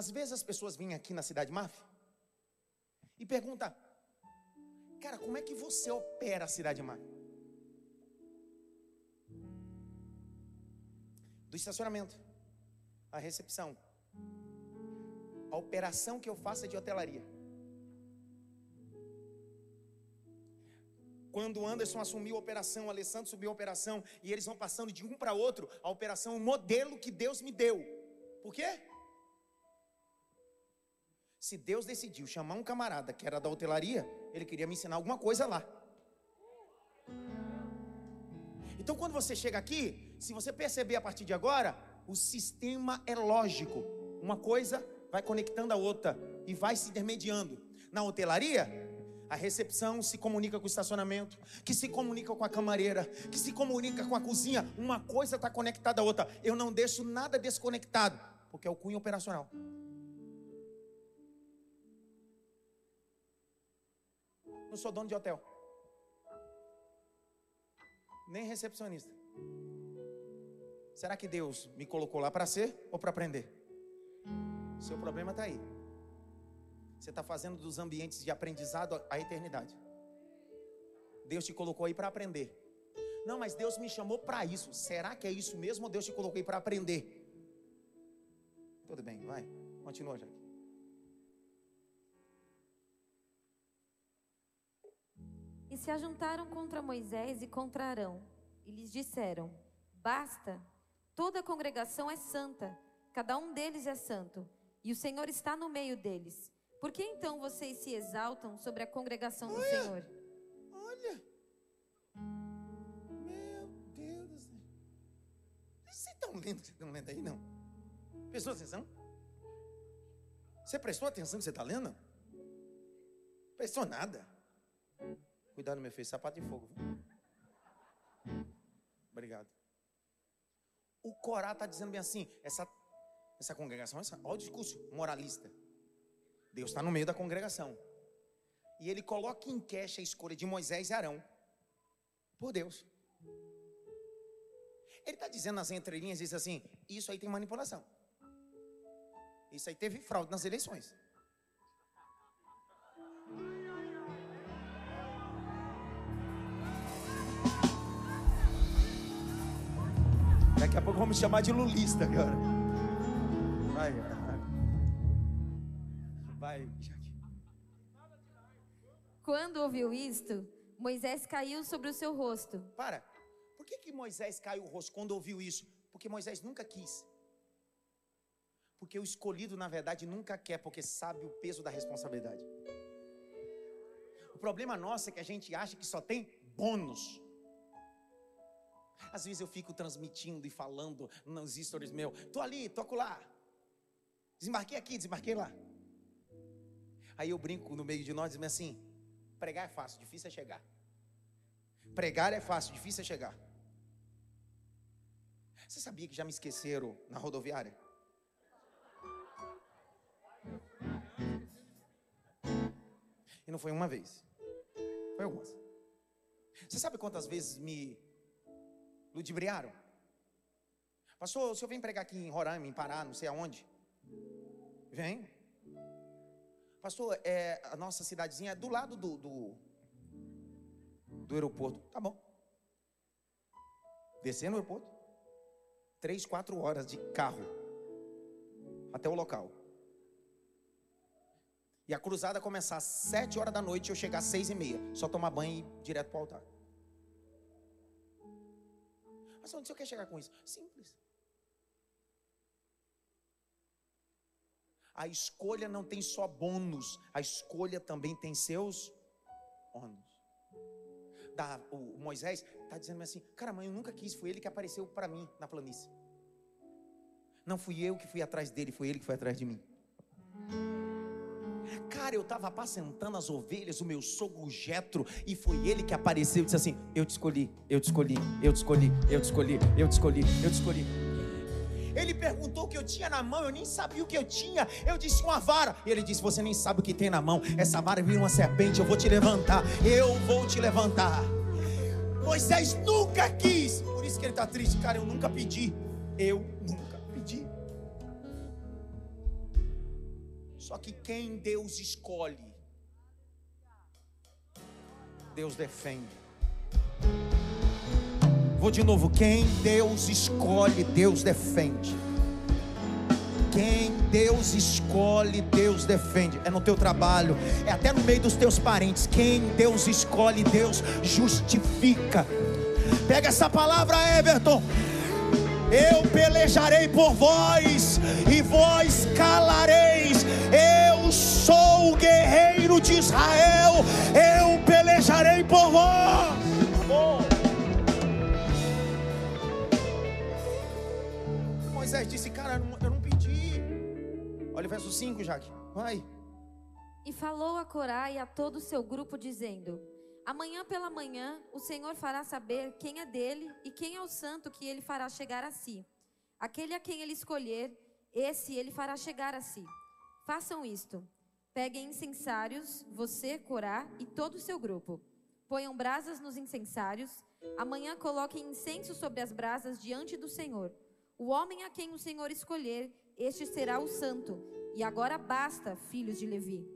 Às vezes as pessoas vêm aqui na cidade máfia e perguntam, cara, como é que você opera a cidade máfia? Do estacionamento, a recepção, a operação que eu faço é de hotelaria. Quando o Anderson assumiu a operação, o Alessandro subiu a operação, e eles vão passando de um para outro, a operação é um modelo que Deus me deu. Por quê? Se Deus decidiu chamar um camarada que era da hotelaria, ele queria me ensinar alguma coisa lá. Então, quando você chega aqui, se você perceber a partir de agora, o sistema é lógico. Uma coisa vai conectando a outra e vai se intermediando. Na hotelaria, a recepção se comunica com o estacionamento, que se comunica com a camareira, que se comunica com a cozinha. Uma coisa está conectada à outra. Eu não deixo nada desconectado, porque é o cunho operacional. Não sou dono de hotel, nem recepcionista. Será que Deus me colocou lá para ser ou para aprender? Seu problema está aí. Você está fazendo dos ambientes de aprendizado a eternidade. Deus te colocou aí para aprender. Não, mas Deus me chamou para isso. Será que é isso mesmo ou Deus te colocou aí para aprender? Tudo bem, vai. Continua, Jaque. Se ajuntaram contra Moisés e contra Arão, e lhes disseram: Basta, toda a congregação é santa, cada um deles é santo, e o Senhor está no meio deles. Por que então vocês se exaltam sobre a congregação do Olha. Senhor? Olha. Meu Deus do céu. Vocês estão lendo vocês estão lendo aí, não? Prestou atenção? Você prestou atenção que você está lendo? Prestou nada. Cuidado, meu filho, sapato de fogo. viu? Obrigado. O Corá está dizendo bem assim: essa, essa congregação, essa, olha o discurso moralista. Deus está no meio da congregação. E ele coloca em queixa a escolha de Moisés e Arão por Deus. Ele está dizendo nas entrelinhas, diz assim: isso aí tem manipulação. Isso aí teve fraude nas eleições. Daqui a pouco vamos chamar de lulista agora. Vai, vai. Vai, Jaque. Quando ouviu isto, Moisés caiu sobre o seu rosto. Para. Por que, que Moisés caiu o rosto quando ouviu isso? Porque Moisés nunca quis. Porque o escolhido, na verdade, nunca quer, porque sabe o peso da responsabilidade. O problema nosso é que a gente acha que só tem bônus. Às vezes eu fico transmitindo e falando nos stories meu, tô ali, toco lá. Desembarquei aqui, desembarquei lá. Aí eu brinco no meio de nós, dizendo assim: pregar é fácil, difícil é chegar. Pregar é fácil, difícil é chegar. Você sabia que já me esqueceram na rodoviária? E não foi uma vez. Foi algumas. Você sabe quantas vezes me ludibriaram? Pastor, o senhor vem pregar aqui em Roraima, em Pará, não sei aonde? Vem. Pastor, é, a nossa cidadezinha é do lado do, do, do aeroporto. Tá bom. Descer no aeroporto. Três, quatro horas de carro. Até o local. E a cruzada começar às sete horas da noite e eu chegar às seis e meia. Só tomar banho e ir direto para o altar. Mas onde o senhor quer chegar com isso? Simples. A escolha não tem só bônus, a escolha também tem seus ônus. Da, o Moisés está dizendo assim: cara, mãe, eu nunca quis, foi ele que apareceu para mim na planície. Não fui eu que fui atrás dele, foi ele que foi atrás de mim. Cara, eu estava apacentando as ovelhas, o meu sogro Jetro, e foi ele que apareceu e disse assim: Eu te escolhi, eu te escolhi, eu te escolhi, eu te escolhi, eu te escolhi, eu te escolhi. Ele perguntou o que eu tinha na mão, eu nem sabia o que eu tinha. Eu disse uma vara. E ele disse: Você nem sabe o que tem na mão. Essa vara vira uma serpente, eu vou te levantar. Eu vou te levantar. Moisés nunca quis. Por isso que ele está triste, cara. Eu nunca pedi. Eu nunca Só que quem Deus escolhe, Deus defende. Vou de novo. Quem Deus escolhe, Deus defende. Quem Deus escolhe, Deus defende. É no teu trabalho, é até no meio dos teus parentes. Quem Deus escolhe, Deus justifica. Pega essa palavra, Everton. Eu pelejarei por vós e vós calareis. Eu sou o guerreiro de Israel. Eu pelejarei por vós. Moisés disse: Cara, eu não pedi. Olha o verso 5, Jaque. Vai. E falou a Corá e a todo o seu grupo, dizendo: Amanhã pela manhã o Senhor fará saber quem é dele e quem é o santo que ele fará chegar a si. Aquele a quem ele escolher, esse ele fará chegar a si. Façam isto. Peguem incensários, você, Corá e todo o seu grupo. Ponham brasas nos incensários. Amanhã coloquem incenso sobre as brasas diante do Senhor. O homem a quem o Senhor escolher, este será o santo. E agora basta, filhos de Levi.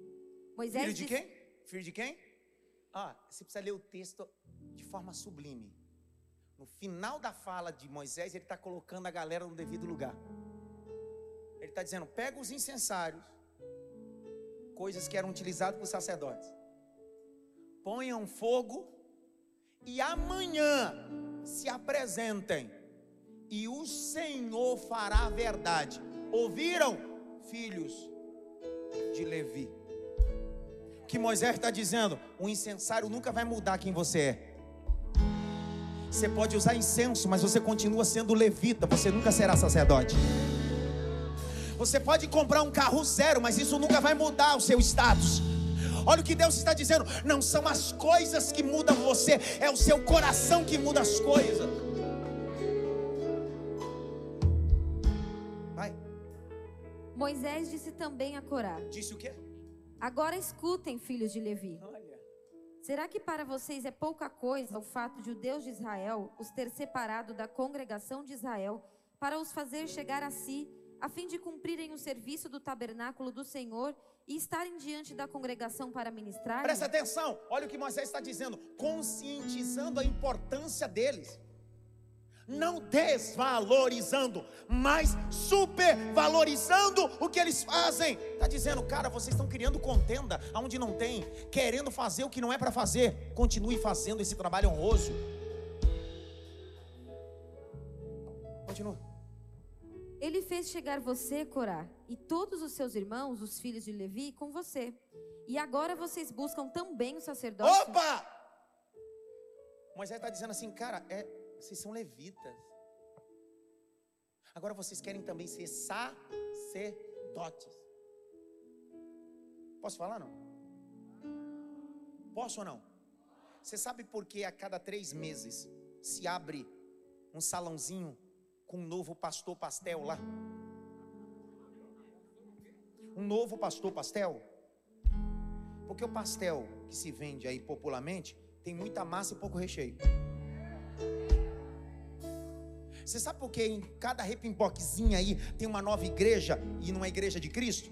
Moisés Filho de quem? Filho de quem? Ah, você precisa ler o texto de forma sublime. No final da fala de Moisés, ele está colocando a galera no devido lugar. Ele está dizendo: pega os incensários, coisas que eram utilizadas por sacerdotes, ponham fogo e amanhã se apresentem e o Senhor fará a verdade. Ouviram, filhos de Levi? Que Moisés está dizendo? O incensário nunca vai mudar quem você é. Você pode usar incenso, mas você continua sendo levita, você nunca será sacerdote. Você pode comprar um carro zero, mas isso nunca vai mudar o seu status. Olha o que Deus está dizendo: não são as coisas que mudam você, é o seu coração que muda as coisas. Moisés disse também a Corá: Disse o quê? Agora escutem, filhos de Levi. Será que para vocês é pouca coisa o fato de o Deus de Israel os ter separado da congregação de Israel para os fazer chegar a si, a fim de cumprirem o serviço do tabernáculo do Senhor e estarem diante da congregação para ministrar? Presta atenção, olha o que Moisés está dizendo, conscientizando a importância deles não desvalorizando, mas supervalorizando o que eles fazem. Está dizendo, cara, vocês estão criando contenda aonde não tem, querendo fazer o que não é para fazer. Continue fazendo esse trabalho honroso. Continua. Ele fez chegar você, Corá, e todos os seus irmãos, os filhos de Levi, com você. E agora vocês buscam também o sacerdócio. Opa! Moisés está dizendo assim, cara, é, vocês são levitas. Agora vocês querem também ser sacerdotes. Posso falar não? Posso ou não? Você sabe por que a cada três meses se abre um salãozinho com um novo pastor pastel lá? Um novo pastor pastel? Porque o pastel que se vende aí popularmente tem muita massa e pouco recheio. Você sabe por que em cada repimboquezinha aí tem uma nova igreja e não é igreja de Cristo?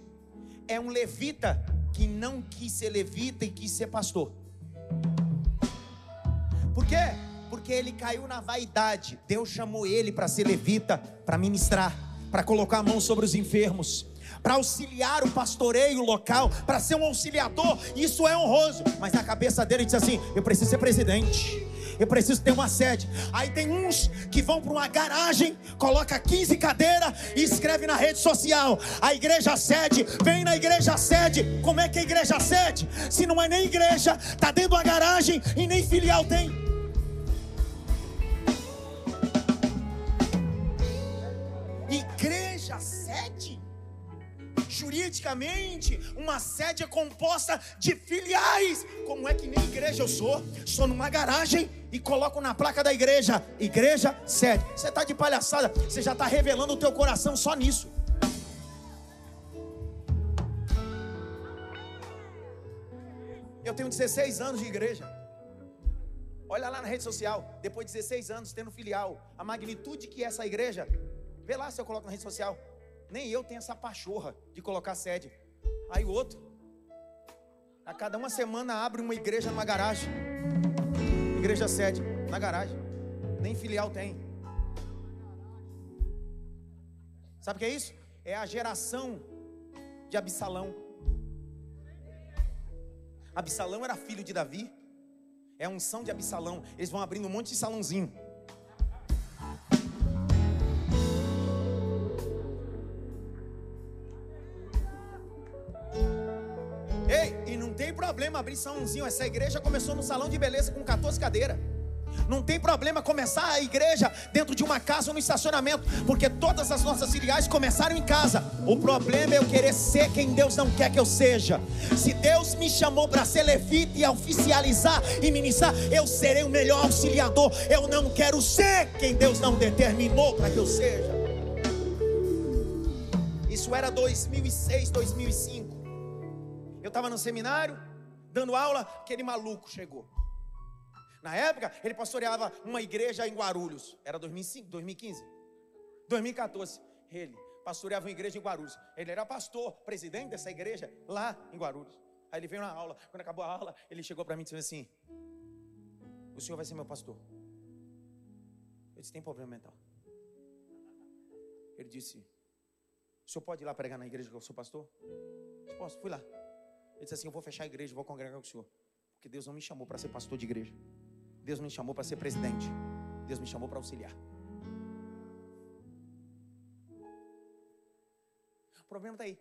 É um levita que não quis ser levita e quis ser pastor. Por quê? Porque ele caiu na vaidade. Deus chamou ele para ser levita, para ministrar, para colocar a mão sobre os enfermos, para auxiliar o pastoreio local, para ser um auxiliador. Isso é honroso. Mas na cabeça dele disse assim: Eu preciso ser presidente eu preciso ter uma sede. Aí tem uns que vão para uma garagem, coloca 15 cadeiras e escreve na rede social: a igreja sede, vem na igreja sede. Como é que é a igreja sede? Se não é nem igreja, tá dentro da garagem e nem filial tem. Juridicamente, uma sede é composta de filiais. Como é que nem igreja eu sou? Estou numa garagem e coloco na placa da igreja, igreja sede. Você está de palhaçada, você já está revelando o teu coração só nisso. Eu tenho 16 anos de igreja. Olha lá na rede social, depois de 16 anos tendo filial, a magnitude que é essa igreja. Vê lá se eu coloco na rede social. Nem eu tenho essa pachorra de colocar sede. Aí o outro, a cada uma semana abre uma igreja numa garagem. Igreja sede, na garagem. Nem filial tem. Sabe o que é isso? É a geração de Absalão. Absalão era filho de Davi. É a unção de Absalão. Eles vão abrindo um monte de salãozinho. Problema abrir salãozinho. Essa igreja começou no salão de beleza com 14 cadeiras. Não tem problema começar a igreja dentro de uma casa ou no estacionamento, porque todas as nossas filiais começaram em casa. O problema é eu querer ser quem Deus não quer que eu seja. Se Deus me chamou para ser levita e oficializar e ministrar, eu serei o melhor auxiliador. Eu não quero ser quem Deus não determinou para que eu seja. Isso era 2006, 2005. Eu estava no seminário, dando aula, aquele maluco chegou. Na época, ele pastoreava uma igreja em Guarulhos. Era 2005, 2015? 2014. Ele pastoreava uma igreja em Guarulhos. Ele era pastor, presidente dessa igreja lá em Guarulhos. Aí ele veio na aula. Quando acabou a aula, ele chegou para mim e disse assim: O senhor vai ser meu pastor. Eu disse: Tem problema mental. Ele disse: O senhor pode ir lá pregar na igreja que eu sou pastor? Eu disse, Posso? Fui lá. Ele disse assim: Eu vou fechar a igreja, vou congregar com o senhor. Porque Deus não me chamou para ser pastor de igreja. Deus me chamou para ser presidente. Deus me chamou para auxiliar. O problema está aí.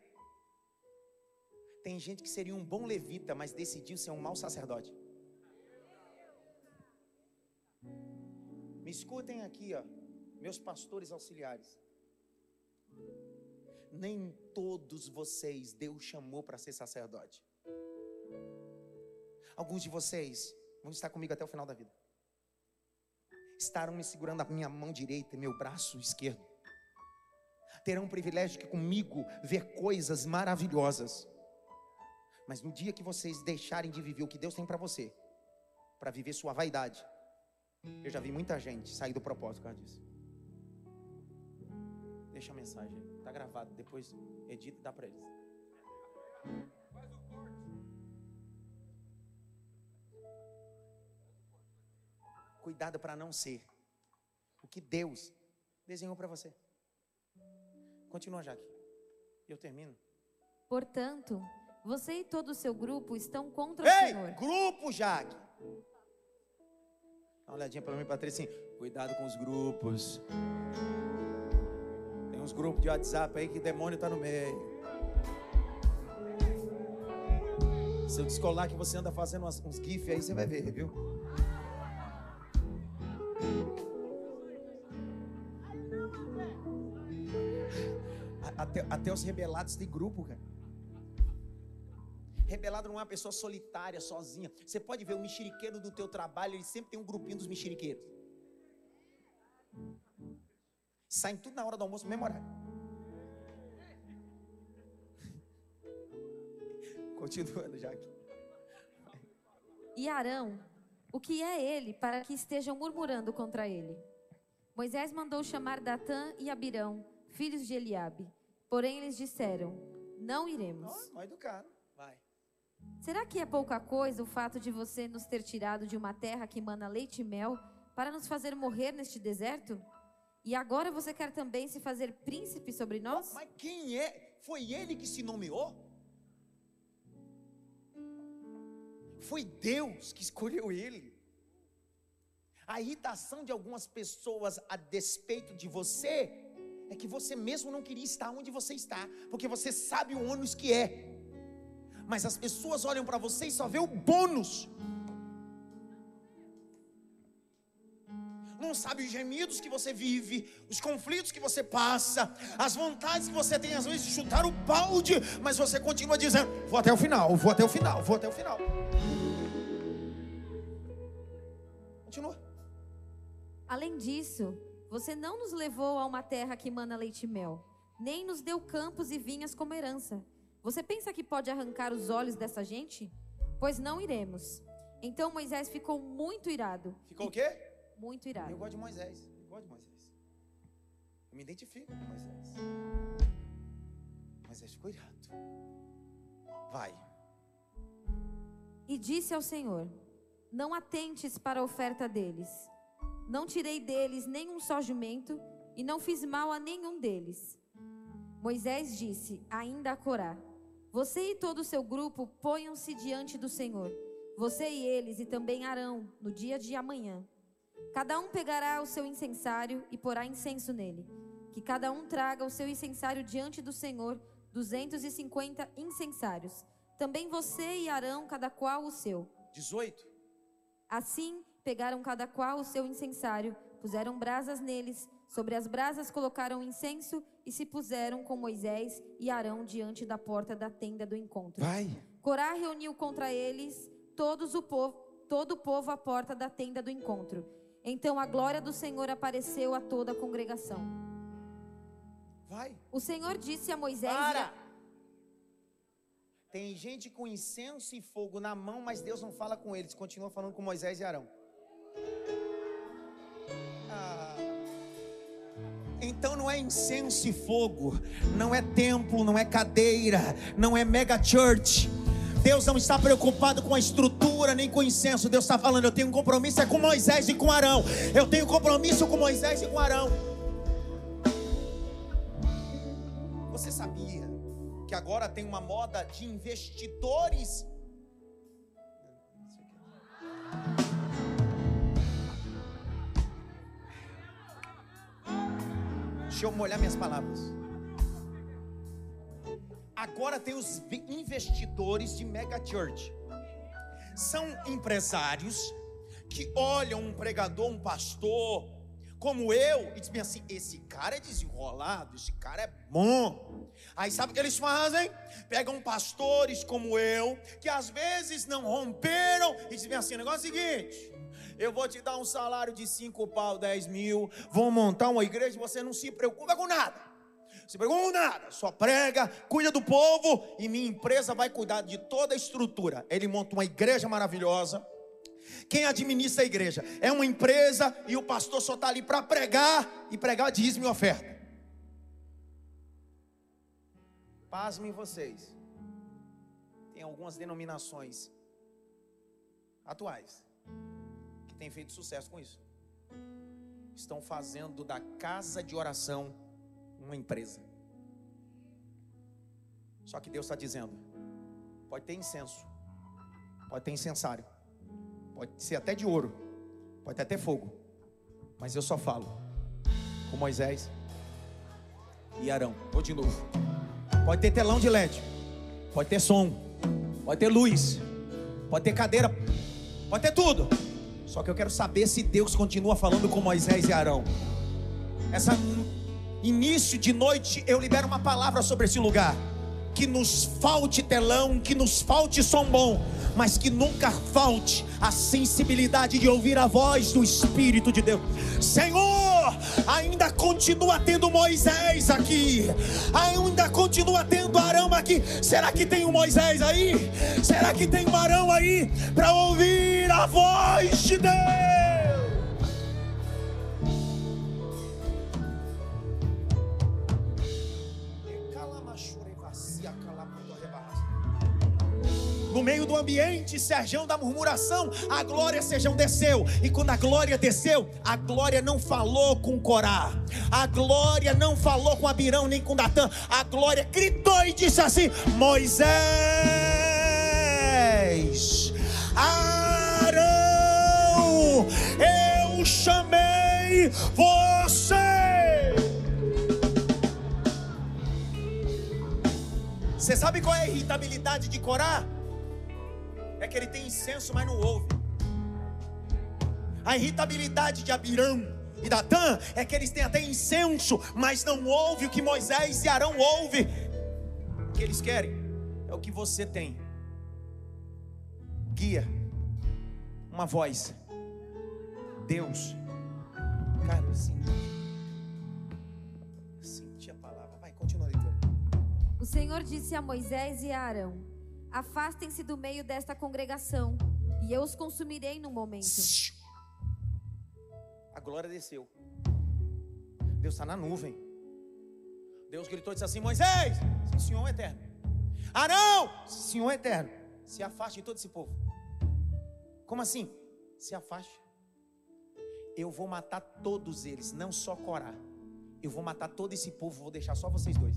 Tem gente que seria um bom levita, mas decidiu ser um mau sacerdote. Me escutem aqui, ó, meus pastores auxiliares. Nem todos vocês Deus chamou para ser sacerdote. Alguns de vocês vão estar comigo até o final da vida. Estarão me segurando a minha mão direita e meu braço esquerdo. Terão o privilégio de comigo ver coisas maravilhosas. Mas no dia que vocês deixarem de viver o que Deus tem para você, para viver sua vaidade, eu já vi muita gente sair do propósito por causa disso. Deixa a mensagem está gravado, depois edita e dá para eles. Cuidado para não ser o que Deus desenhou para você. Continua, Jaque. Eu termino. Portanto, você e todo o seu grupo estão contra Ei, o Senhor. grupo, Jaque. Dá uma olhadinha para mim, Patrícia. assim, Cuidado com os grupos. Tem uns grupos de WhatsApp aí que demônio está no meio. Se eu descolar que você anda fazendo uns GIF aí, você vai ver, viu? Até, até os rebelados têm grupo, cara. Rebelado não é uma pessoa solitária, sozinha. Você pode ver o mexeriqueiro do teu trabalho, ele sempre tem um grupinho dos mexeriqueiros. Saem tudo na hora do almoço, no mesmo horário. Continuando, Jaque. E Arão, o que é ele para que estejam murmurando contra ele? Moisés mandou chamar Datã e Abirão, filhos de Eliabe. Porém eles disseram: Não iremos. Mal educado. Vai. Será que é pouca coisa o fato de você nos ter tirado de uma terra que mana leite e mel para nos fazer morrer neste deserto? E agora você quer também se fazer príncipe sobre nós? Mas quem é? Foi ele que se nomeou? Foi Deus que escolheu ele. A irritação de algumas pessoas a despeito de você é que você mesmo não queria estar onde você está, porque você sabe o ônus que é. Mas as pessoas olham para você e só vê o bônus. Não sabe os gemidos que você vive, os conflitos que você passa, as vontades que você tem às vezes de chutar o balde, mas você continua dizendo: vou até o final, vou até o final, vou até o final. Continua. Além disso, você não nos levou a uma terra que mana leite e mel, nem nos deu campos e vinhas como herança. Você pensa que pode arrancar os olhos dessa gente? Pois não iremos. Então Moisés ficou muito irado. Ficou o quê? Muito irado. Eu gosto de Moisés. Eu gosto de Moisés. Eu me identifico com Moisés. Moisés ficou irado. Vai. E disse ao Senhor: Não atentes para a oferta deles. Não tirei deles nenhum só jumento, e não fiz mal a nenhum deles. Moisés disse ainda a Corá: Você e todo o seu grupo ponham-se diante do Senhor, você e eles, e também Arão, no dia de amanhã. Cada um pegará o seu incensário e porá incenso nele. Que cada um traga o seu incensário diante do Senhor, 250 incensários. Também você e Arão, cada qual o seu. 18. Assim, pegaram cada qual o seu incensário, puseram brasas neles, sobre as brasas colocaram incenso e se puseram com Moisés e Arão diante da porta da tenda do encontro. Vai. Corá reuniu contra eles todos o povo, todo o povo à porta da tenda do encontro. Então a glória do Senhor apareceu a toda a congregação. Vai. O Senhor disse a Moisés: Para. a- Tem gente com incenso e fogo na mão, mas Deus não fala com eles. Continua falando com Moisés e Arão. Ah. Então não é incenso e fogo, não é templo, não é cadeira, não é mega church. Deus não está preocupado com a estrutura nem com o incenso. Deus está falando: eu tenho um compromisso é com Moisés e com Arão. Eu tenho compromisso com Moisés e com Arão. Você sabia que agora tem uma moda de investidores? Deixa eu molhar minhas palavras. Agora tem os investidores de mega church. São empresários que olham um pregador, um pastor, como eu, e dizem assim: esse cara é desenrolado, esse cara é bom. Aí sabe o que eles fazem? Pegam pastores como eu, que às vezes não romperam, e dizem assim: o negócio é o seguinte. Eu vou te dar um salário de 5 pau, 10 mil. Vou montar uma igreja você não se preocupa com nada. Se preocupa nada. Só prega, cuida do povo e minha empresa vai cuidar de toda a estrutura. Ele monta uma igreja maravilhosa. Quem administra a igreja é uma empresa e o pastor só está ali para pregar e pregar dízimo e oferta. Pasmem vocês. Tem algumas denominações atuais que têm feito sucesso com isso. Estão fazendo da casa de oração uma empresa. Só que Deus está dizendo: pode ter incenso, pode ter incensário, pode ser até de ouro, pode até ter fogo, mas eu só falo com Moisés e Arão. Vou de novo. Pode ter telão de LED, pode ter som, pode ter luz, pode ter cadeira, pode ter tudo. Só que eu quero saber se Deus continua falando com Moisés e Arão. Essa início de noite eu libero uma palavra sobre esse lugar. Que nos falte telão, que nos falte som bom, mas que nunca falte a sensibilidade de ouvir a voz do Espírito de Deus. Senhor, ainda continua tendo Moisés aqui, ainda continua tendo Arão aqui. Será que tem um Moisés aí? Será que tem um Arão aí para ouvir a voz de Deus? Meio do ambiente, Serjão da murmuração, a glória Serjão desceu. E quando a glória desceu, a glória não falou com Corá. A glória não falou com Abirão nem com Datã. A glória gritou e disse assim: Moisés, Arão, eu chamei você. Você sabe qual é a irritabilidade de Corá? Que ele tem incenso, mas não ouve. A irritabilidade de Abirão e Datã é que eles têm até incenso, mas não ouve o que Moisés e Arão ouvem. O que eles querem é o que você tem. Guia, uma voz. Deus. Cara, eu senti a palavra. Vai, continua a leitura. O Senhor disse a Moisés e a Arão: Afastem-se do meio desta congregação, e eu os consumirei no momento. A glória desceu. Deus está na nuvem. Deus gritou e disse assim: Moisés, sim, Senhor é eterno. Arão, sim, Senhor é eterno. Se afaste de todo esse povo. Como assim? Se afaste. Eu vou matar todos eles, não só Corá. Eu vou matar todo esse povo, vou deixar só vocês dois.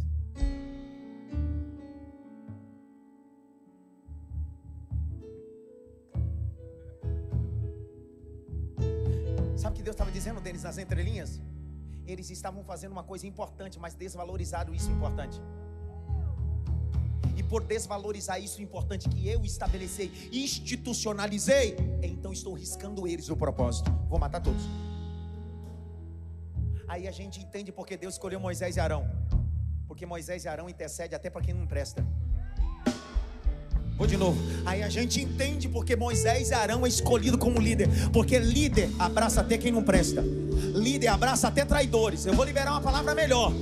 Sabe o que Deus estava dizendo deles nas entrelinhas? Eles estavam fazendo uma coisa importante, mas desvalorizaram isso importante. E por desvalorizar isso importante que eu estabeleci, institucionalizei, então estou riscando eles o propósito. Vou matar todos. Aí a gente entende porque Deus escolheu Moisés e Arão. Porque Moisés e Arão intercedem até para quem não presta. Vou de novo. Aí a gente entende porque Moisés e Arão é escolhido como líder. Porque líder abraça até quem não presta. Líder abraça até traidores. Eu vou liberar uma palavra melhor.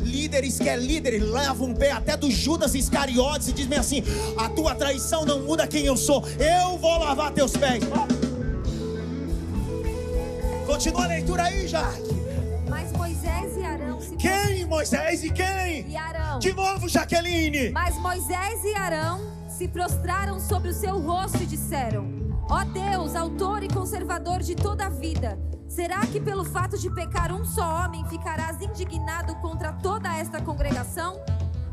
Líderes que é líder levam um pé até do Judas Iscariotes e dizem assim: A tua traição não muda quem eu sou. Eu vou lavar teus pés. Continua a leitura aí, Jaque. Mas Moisés e Arão se Quem? Moisés e quem? e Arão. De novo, Jaqueline. Mas Moisés e Arão se prostraram sobre o seu rosto e disseram: Ó Deus, autor e conservador de toda a vida, será que pelo fato de pecar um só homem ficarás indignado contra toda esta congregação?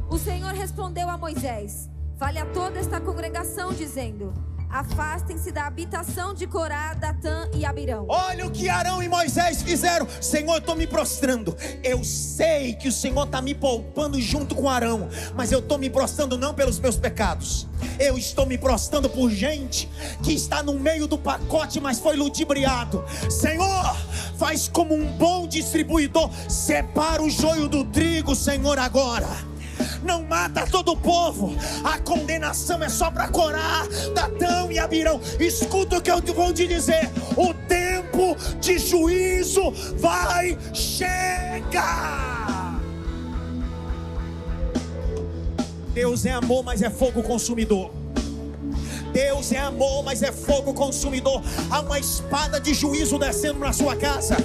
O Senhor respondeu a Moisés: Fale a toda esta congregação, dizendo: Afastem-se da habitação de Corá, Datã e Abirão. Olha o que Arão e Moisés fizeram. Senhor, eu estou me prostrando. Eu sei que o Senhor está me poupando junto com Arão, mas eu estou me prostrando não pelos meus pecados. Eu estou me prostrando por gente que está no meio do pacote, mas foi ludibriado. Senhor, faz como um bom distribuidor, separa o joio do trigo, Senhor, agora não mata todo o povo. A condenação é só para Corá, Datão e Abirão. Escuta o que eu vou te dizer: o tempo de juízo vai chegar. Deus é amor, mas é fogo consumidor. Deus é amor, mas é fogo consumidor. Há uma espada de juízo descendo na sua casa.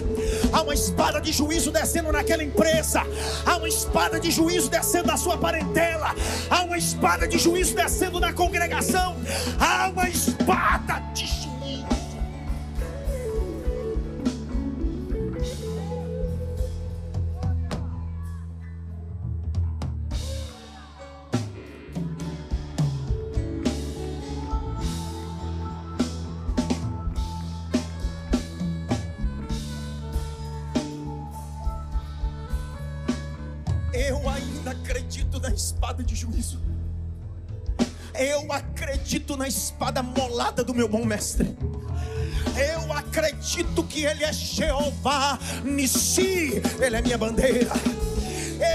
Há uma espada de juízo descendo naquela empresa. Há uma espada de juízo descendo na sua parentela. Há uma espada de juízo descendo na congregação. Há uma espada de juízo. Eu acredito na espada molada do meu bom mestre. Eu acredito que Ele é Jeová Nissi, Ele é minha bandeira.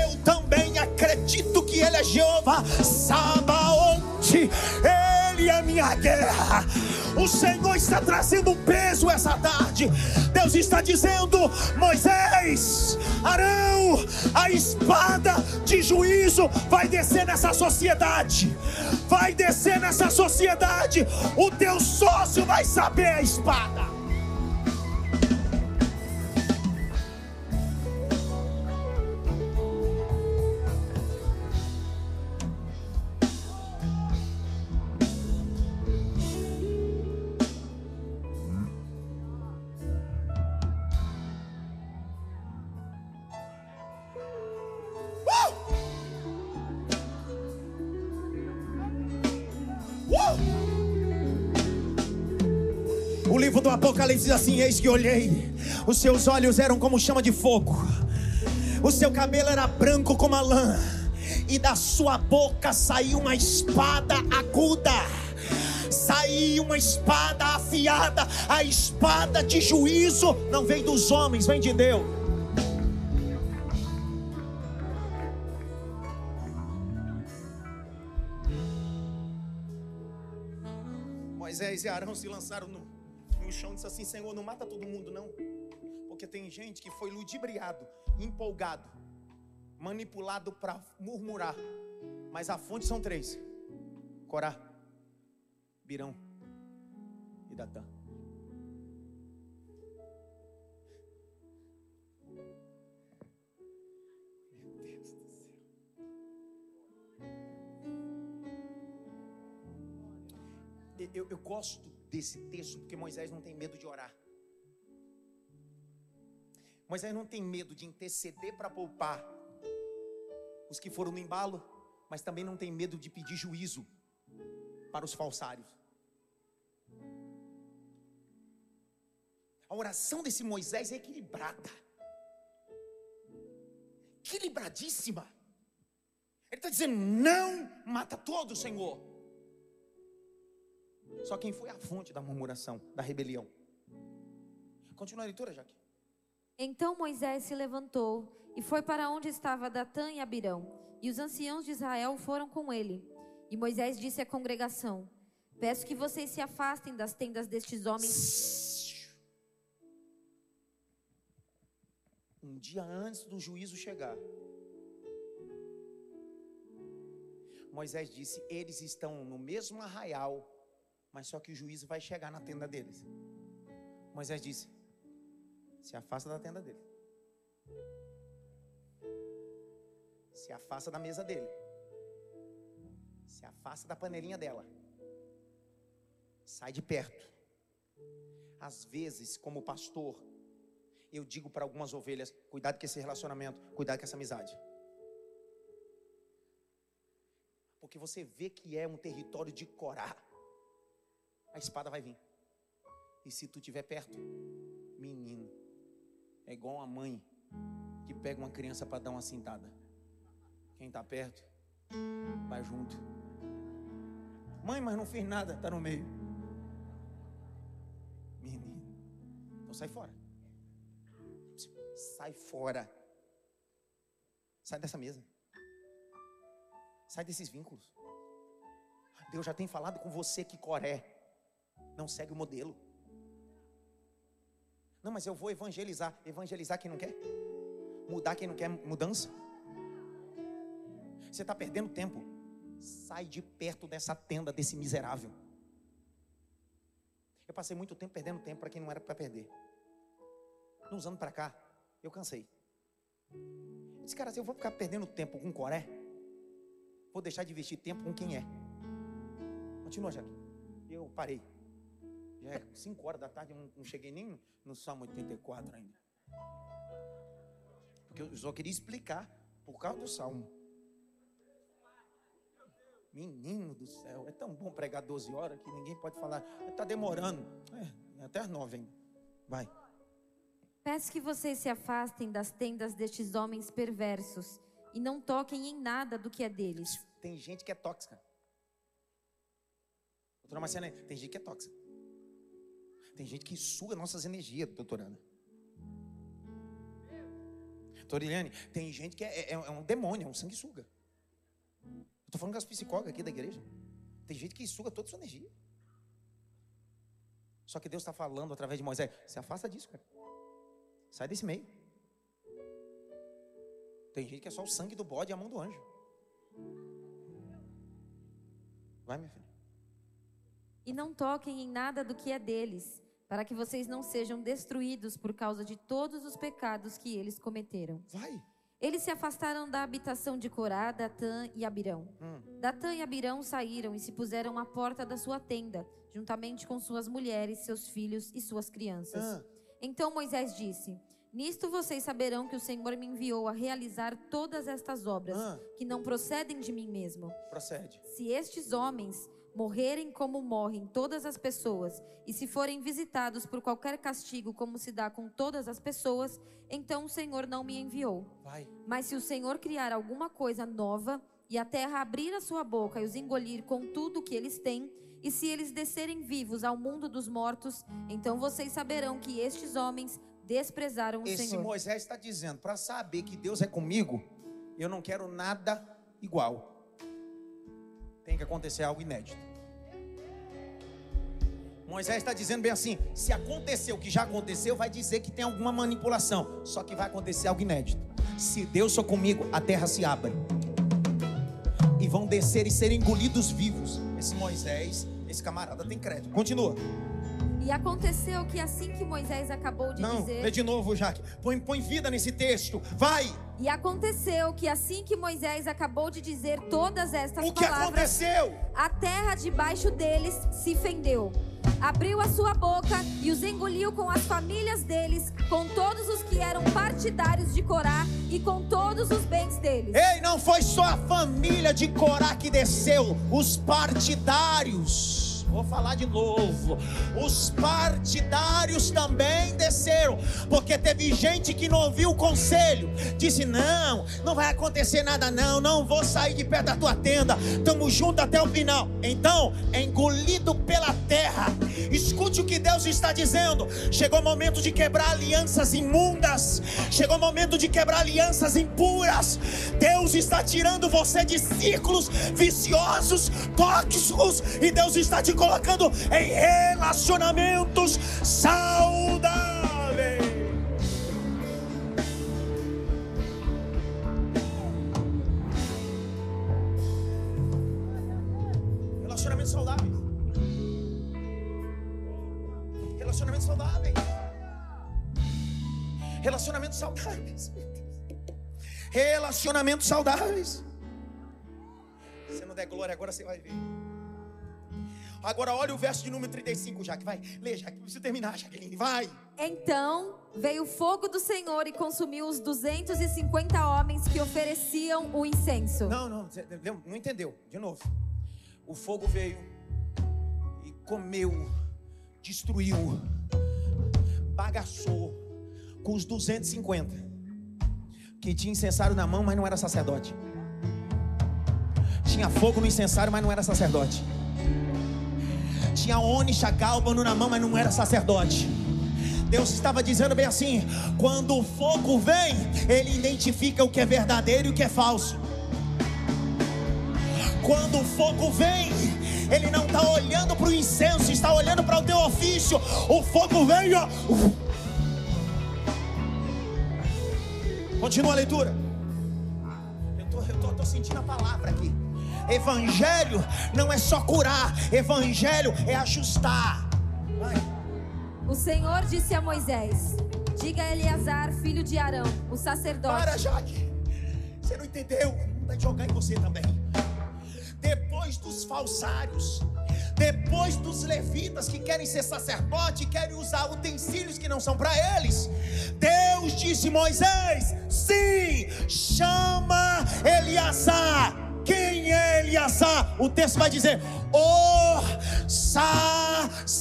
Eu também acredito que Ele é Jeová Sabaote, Ele é minha guerra. O Senhor está trazendo um peso essa tarde. Deus está dizendo: Moisés, Arão, a espada de juízo vai descer nessa sociedade. Vai descer nessa sociedade. O teu sócio vai saber a espada. Diz assim: Eis que olhei, os seus olhos eram como chama de fogo, o seu cabelo era branco como a lã, e da sua boca saiu uma espada aguda. sair uma espada afiada, a espada de juízo não vem dos homens, vem de Deus. Moisés e Arão se lançaram no, no chão e disse assim: Senhor, não mata todo mundo, não. Porque tem gente que foi ludibriado, empolgado, manipulado para murmurar. Mas a fonte são três: Corá, Birão e Datã. Eu, eu gosto desse texto porque Moisés não tem medo de orar. Moisés não tem medo de interceder para poupar os que foram no embalo, mas também não tem medo de pedir juízo para os falsários. A oração desse Moisés é equilibrada, equilibradíssima. Ele está dizendo: não mata todo, Senhor. Só quem foi a fonte da murmuração, da rebelião. Continua a leitura, Jaque. Então Moisés se levantou e foi para onde estava Datã e Abirão, e os anciãos de Israel foram com ele. E Moisés disse à congregação: Peço que vocês se afastem das tendas destes homens. Um dia antes do juízo chegar, Moisés disse: Eles estão no mesmo arraial, mas só que o juízo vai chegar na tenda deles. Moisés disse: Se afasta da tenda dele. Se afasta da mesa dele. Se afasta da panelinha dela. Sai de perto. Às vezes, como pastor, eu digo para algumas ovelhas: cuidado com esse relacionamento, cuidado com essa amizade. Porque você vê que é um território de Corá, a espada vai vir. E se tu estiver perto, menino, é igual uma mãe que pega uma criança para dar uma cintada. Quem está perto, vai junto. Mãe, mas não fiz nada, está no meio. Menino, então sai fora. Sai fora. Sai dessa mesa. Sai desses vínculos. Deus já tem falado com você que Coré não segue o modelo. Não, mas eu vou evangelizar. Evangelizar quem não quer? Mudar quem não quer mudança? Você está perdendo tempo. Sai de perto dessa tenda desse miserável. Eu passei muito tempo perdendo tempo para quem não era para perder. Nos anos para cá, eu cansei. Eu disse, cara, se eu vou ficar perdendo tempo com Coré, vou deixar de investir tempo com quem é. Continua, Jaque. Eu parei. Já é 5 horas da tarde, eu não, cheguei nem no Salmo 84 ainda. Porque eu só queria explicar por causa do Salmo. Menino do céu, é tão bom pregar 12 horas que ninguém pode falar. Está demorando. É, até as 9 ainda. Vai. Peço que vocês se afastem das tendas destes homens perversos e não toquem em nada do que é deles. Tem gente que é tóxica. Doutora Marciana, tem gente que é tóxica. Tem gente que suga nossas energias, doutora Ana. Doutora Eliane, tem gente que é, é, é um demônio, é um sanguessuga. Eu estou falando com as psicólogas aqui da igreja. Tem gente que suga toda a sua energia. Só que Deus está falando através de Moisés: se afasta disso, cara. Sai desse meio. Tem gente que é só o sangue do bode e a mão do anjo. Vai, minha filha. E não toquem em nada do que é deles, para que vocês não sejam destruídos por causa de todos os pecados que eles cometeram. Vai. Eles se afastaram da habitação de Corá, Datã e Abirão. Hum. Datã e Abirão saíram e se puseram à porta da sua tenda, juntamente com suas mulheres, seus filhos e suas crianças. Ah. Então Moisés disse: Nisto vocês saberão que o Senhor me enviou a realizar todas estas obras, Ah. que não procedem de mim mesmo. Procede. Se estes homens morrerem como morrem todas as pessoas, e se forem visitados por qualquer castigo, como se dá com todas as pessoas, então o Senhor não me enviou. Vai. Mas se o Senhor criar alguma coisa nova, e a terra abrir a sua boca e os engolir com tudo o que eles têm, e se eles descerem vivos ao mundo dos mortos, então vocês saberão que estes homens desprezaram o Esse Senhor. Moisés está dizendo: para saber que Deus é comigo, eu não quero nada igual. Tem que acontecer algo inédito. Moisés está dizendo bem assim: se aconteceu o que já aconteceu, vai dizer que tem alguma manipulação. Só que vai acontecer algo inédito. Se Deus for comigo, a terra se abre. E vão descer e ser engolidos vivos. Esse Moisés, esse camarada tem crédito. Continua. E aconteceu que assim que Moisés acabou de Não, dizer. lê de novo, Jaque. Põe, põe vida nesse texto. Vai. E aconteceu que assim que Moisés acabou de dizer todas estas O que palavras, aconteceu? a terra debaixo deles se fendeu. Abriu a sua boca e os engoliu com as famílias deles, com todos os que eram partidários de Corá e com todos os bens deles. Ei, não foi só a família de Corá que desceu, os partidários. Vou falar de novo. Os partidários também desceram, porque teve gente que não ouviu o conselho. Disse: "Não, não vai acontecer nada não, não vou sair de perto da tua tenda. Tamo junto até o final". Então, é engolido pela terra. Escute o que Deus está dizendo. Chegou o momento de quebrar alianças imundas. Chegou o momento de quebrar alianças impuras. Deus está tirando você de círculos viciosos, tóxicos, e Deus está te colocando em relacionamentos saudáveis. Relacionamentos saudáveis. Relacionamentos saudáveis. Se não der glória agora, você vai ver. Agora olha o verso de número 35, Jaque. Vai, lê, Jaque. Preciso terminar, Jaqueline. Vai. Então veio o fogo do Senhor e consumiu os 250 homens que ofereciam o incenso. Não, não não entendeu. De novo. O fogo veio e comeu, destruiu, bagaçou com os 250 que tinha incensário na mão, mas não era sacerdote. Tinha fogo no incensário, mas não era sacerdote. Tinha ônibus, gálbano na mão, mas não era sacerdote. Deus estava dizendo bem assim: quando o fogo vem, ele identifica o que é verdadeiro e o que é falso. Quando o fogo vem, ele não está olhando para o incenso, está olhando para o teu ofício. O fogo vem, ó. Continua a leitura. Eu tô sentindo a palavra aqui. Evangelho não é só curar, evangelho é ajustar. Vai. O Senhor disse a Moisés: Diga a Eleazar, filho de Arão, o sacerdote. Para, Jaque. Você não entendeu? Vai jogar em você também. Depois dos falsários, depois dos levitas que querem ser sacerdote, querem usar utensílios que não são para eles. Deus disse Moisés: sim, chama Eliasar. Quem é Eliasar? O texto vai dizer: o sacerdote.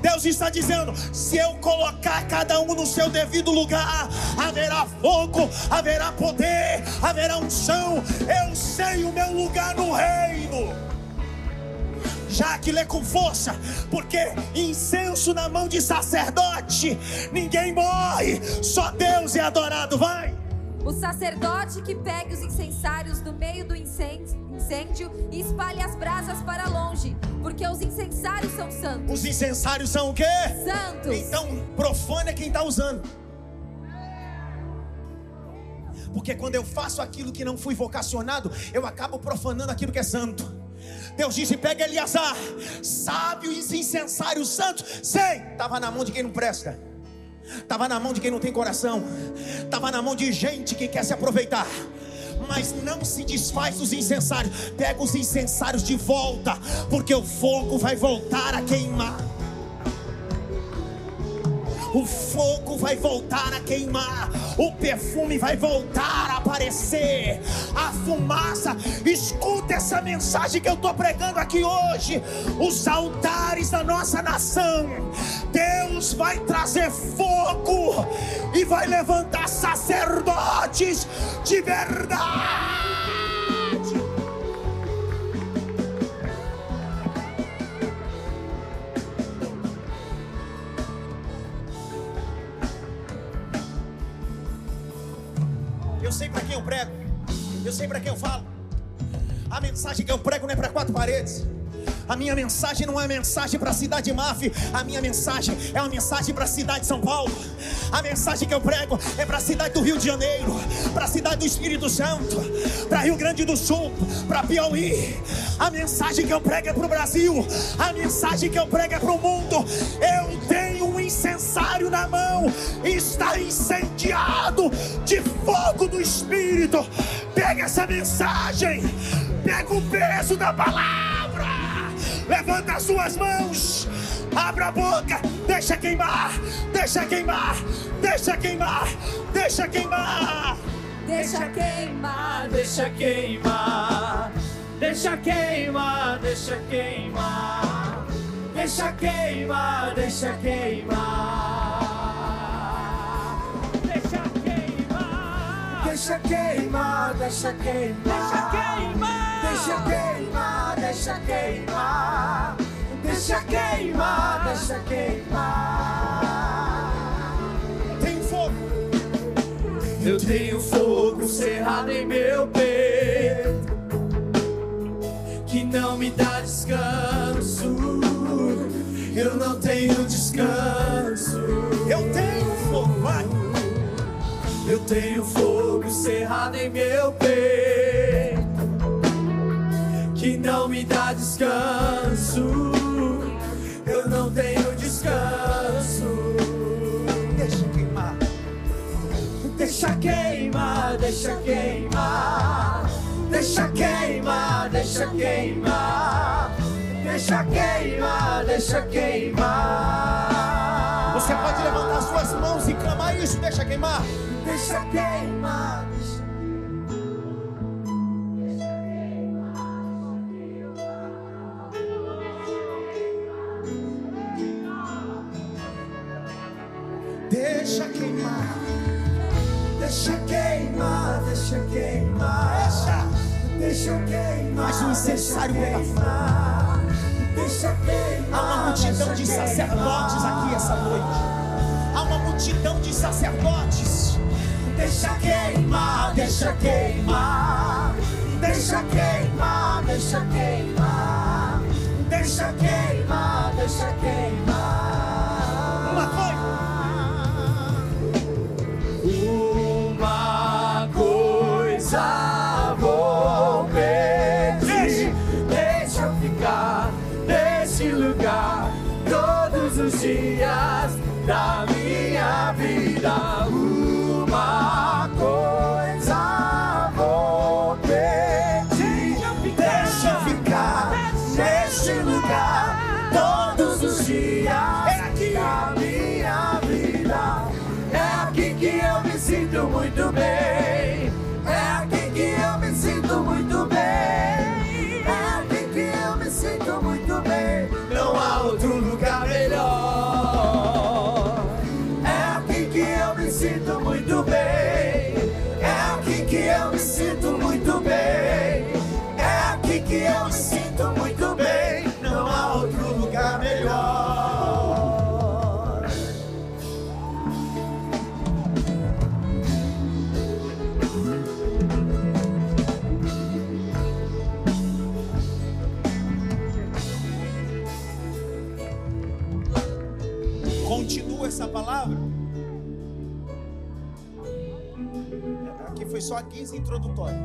Deus está dizendo: se eu colocar cada um no seu devido lugar, haverá fogo, haverá poder, haverá unção. Eu sei o meu lugar no reino. Já que lê com força, porque incenso na mão de sacerdote, ninguém morre, só Deus é adorado. Vai. O sacerdote que pegue os incensários do meio do incêndio, incêndio e espalhe as brasas para longe, porque os incensários são santos. Os incensários são o quê? Santos. Então, profano é quem está usando. Porque quando eu faço aquilo que não fui vocacionado, eu acabo profanando aquilo que é santo. Deus disse: pega Eliasar, sabe os incensários santos? Sei, estava na mão de quem não presta, estava na mão de quem não tem coração, estava na mão de gente que quer se aproveitar. Mas não se desfaz dos incensários, pega os incensários de volta, porque o fogo vai voltar a queimar. O fogo vai voltar a queimar, o perfume vai voltar a aparecer, a fumaça. Escuta essa mensagem que eu estou pregando aqui hoje. Os altares da nossa nação, Deus vai trazer fogo e vai levantar sacerdotes de verdade. Sei para quem eu prego. Eu sei para quem eu falo. A mensagem que eu prego não é para quatro paredes. A minha mensagem não é mensagem para a cidade de Maf, a minha mensagem é uma mensagem para a cidade de São Paulo. A mensagem que eu prego é para a cidade do Rio de Janeiro, para a cidade do Espírito Santo, para Rio Grande do Sul, para Piauí. A mensagem que eu prego é para o Brasil, a mensagem que eu prego é para o mundo. Eu tenho incensário na mão, está incendiado de fogo do Espírito. Pega essa mensagem, pega o peso da palavra. Levanta as suas mãos. Abra a boca. Deixa queimar. Deixa queimar. Deixa queimar. Deixa queimar. Deixa queimar, deixa queimar. Deixa queimar, deixa queimar. Deixa queimar, deixa queimar. Deixa queimar. Deixa queimar, deixa queimar. Deixa queimar, deixa queimar. Deixa queimar, deixa queimar. Tem fogo. Eu tenho fogo cerrado em meu peito que não me dá descanso. Eu não tenho descanso. Eu tenho fogo. Vai. Eu tenho fogo cerrado em meu peito que não me dá descanso. Eu não tenho descanso. Deixa queimar. Deixa queimar, deixa queimar. Deixa queimar, deixa queimar. Deixa queimar, deixa queimar. Você pode levantar suas mãos e clamar isso. Deixa queimar. Deixa queimar, deixa Deixa queimar. Deixa queimar, deixa queimar. Deixa queimar. Mas o deixa pega queimar. Há uma multidão de sacerdotes aqui essa noite. Há uma multidão de sacerdotes. Deixa queimar, deixa queimar. Deixa queimar, deixa queimar. Deixa queimar, deixa queimar. Uma coisa. Uma coisa só a 15 introdutória.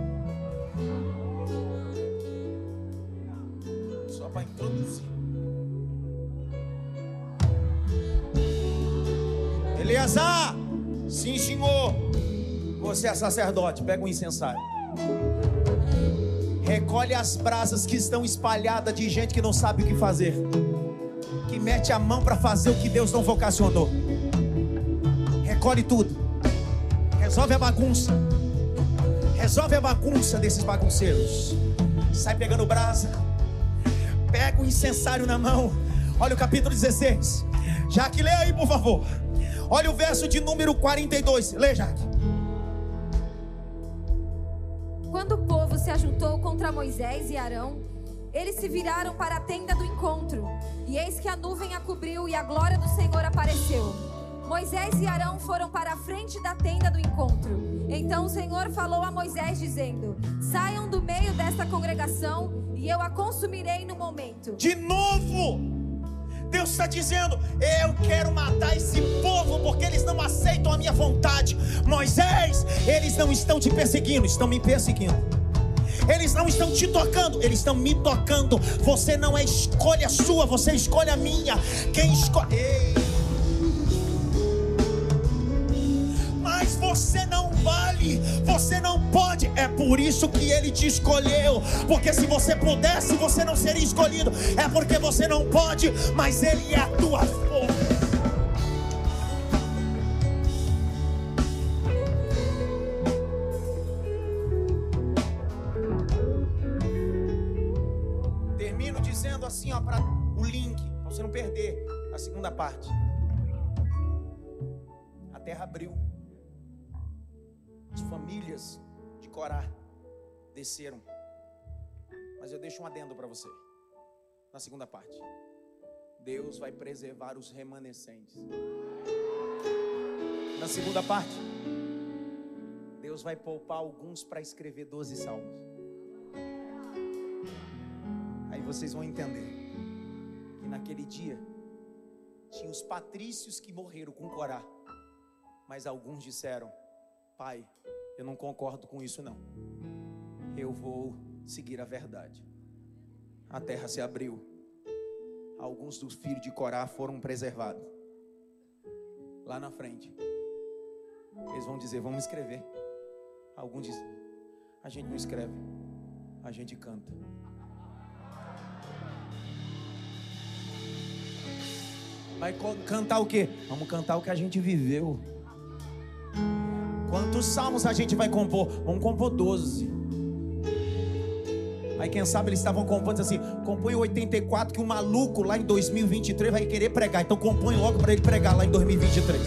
Só para introduzir. Eleazar, sim senhor. Você é sacerdote, pega um incensário. Recolhe as brasas que estão espalhadas de gente que não sabe o que fazer que mete a mão para fazer o que Deus não vocacionou. escolhe tudo. Resolve a bagunça. Resolve a bagunça desses bagunceiros. Sai pegando brasa. Pega o incensário na mão. Olha o capítulo 16. Jaque, lê aí, por favor. Olha o verso de número 42. Lê, Jaque. Quando o povo se ajuntou contra Moisés e Arão, eles se viraram para a tenda do encontro. E eis que a nuvem a cobriu e a glória do Senhor apareceu. Moisés e Arão foram para a frente da tenda do encontro. Então o Senhor falou a Moisés, dizendo: Saiam do meio desta congregação, e eu a consumirei no momento. De novo. Deus está dizendo: Eu quero matar esse povo porque eles não aceitam a minha vontade. Moisés, eles não estão te perseguindo, estão me perseguindo. Eles não estão te tocando, eles estão me tocando. Você não é escolha sua, você é escolhe a minha. Quem escolhe. Você não vale, você não pode. É por isso que ele te escolheu. Porque se você pudesse, você não seria escolhido. É porque você não pode, mas ele é a tua força. Termino dizendo assim, ó, para o link, pra você não perder a segunda parte. A terra abriu. As famílias de Corá desceram. Mas eu deixo um adendo para você. Na segunda parte. Deus vai preservar os remanescentes. Na segunda parte. Deus vai poupar alguns para escrever 12 salmos. Aí vocês vão entender que naquele dia tinha os patrícios que morreram com Corá, mas alguns disseram: Pai, eu não concordo com isso não. Eu vou seguir a verdade. A terra se abriu. Alguns dos filhos de Corá foram preservados. Lá na frente, eles vão dizer: Vamos escrever. Alguns dizem: A gente não escreve, a gente canta. Vai cantar o quê? Vamos cantar o que a gente viveu. Quantos salmos a gente vai compor? Vamos compor 12. Aí quem sabe eles estavam compondo assim: compõe o 84 que o maluco lá em 2023 vai querer pregar. Então compõe logo para ele pregar lá em 2023.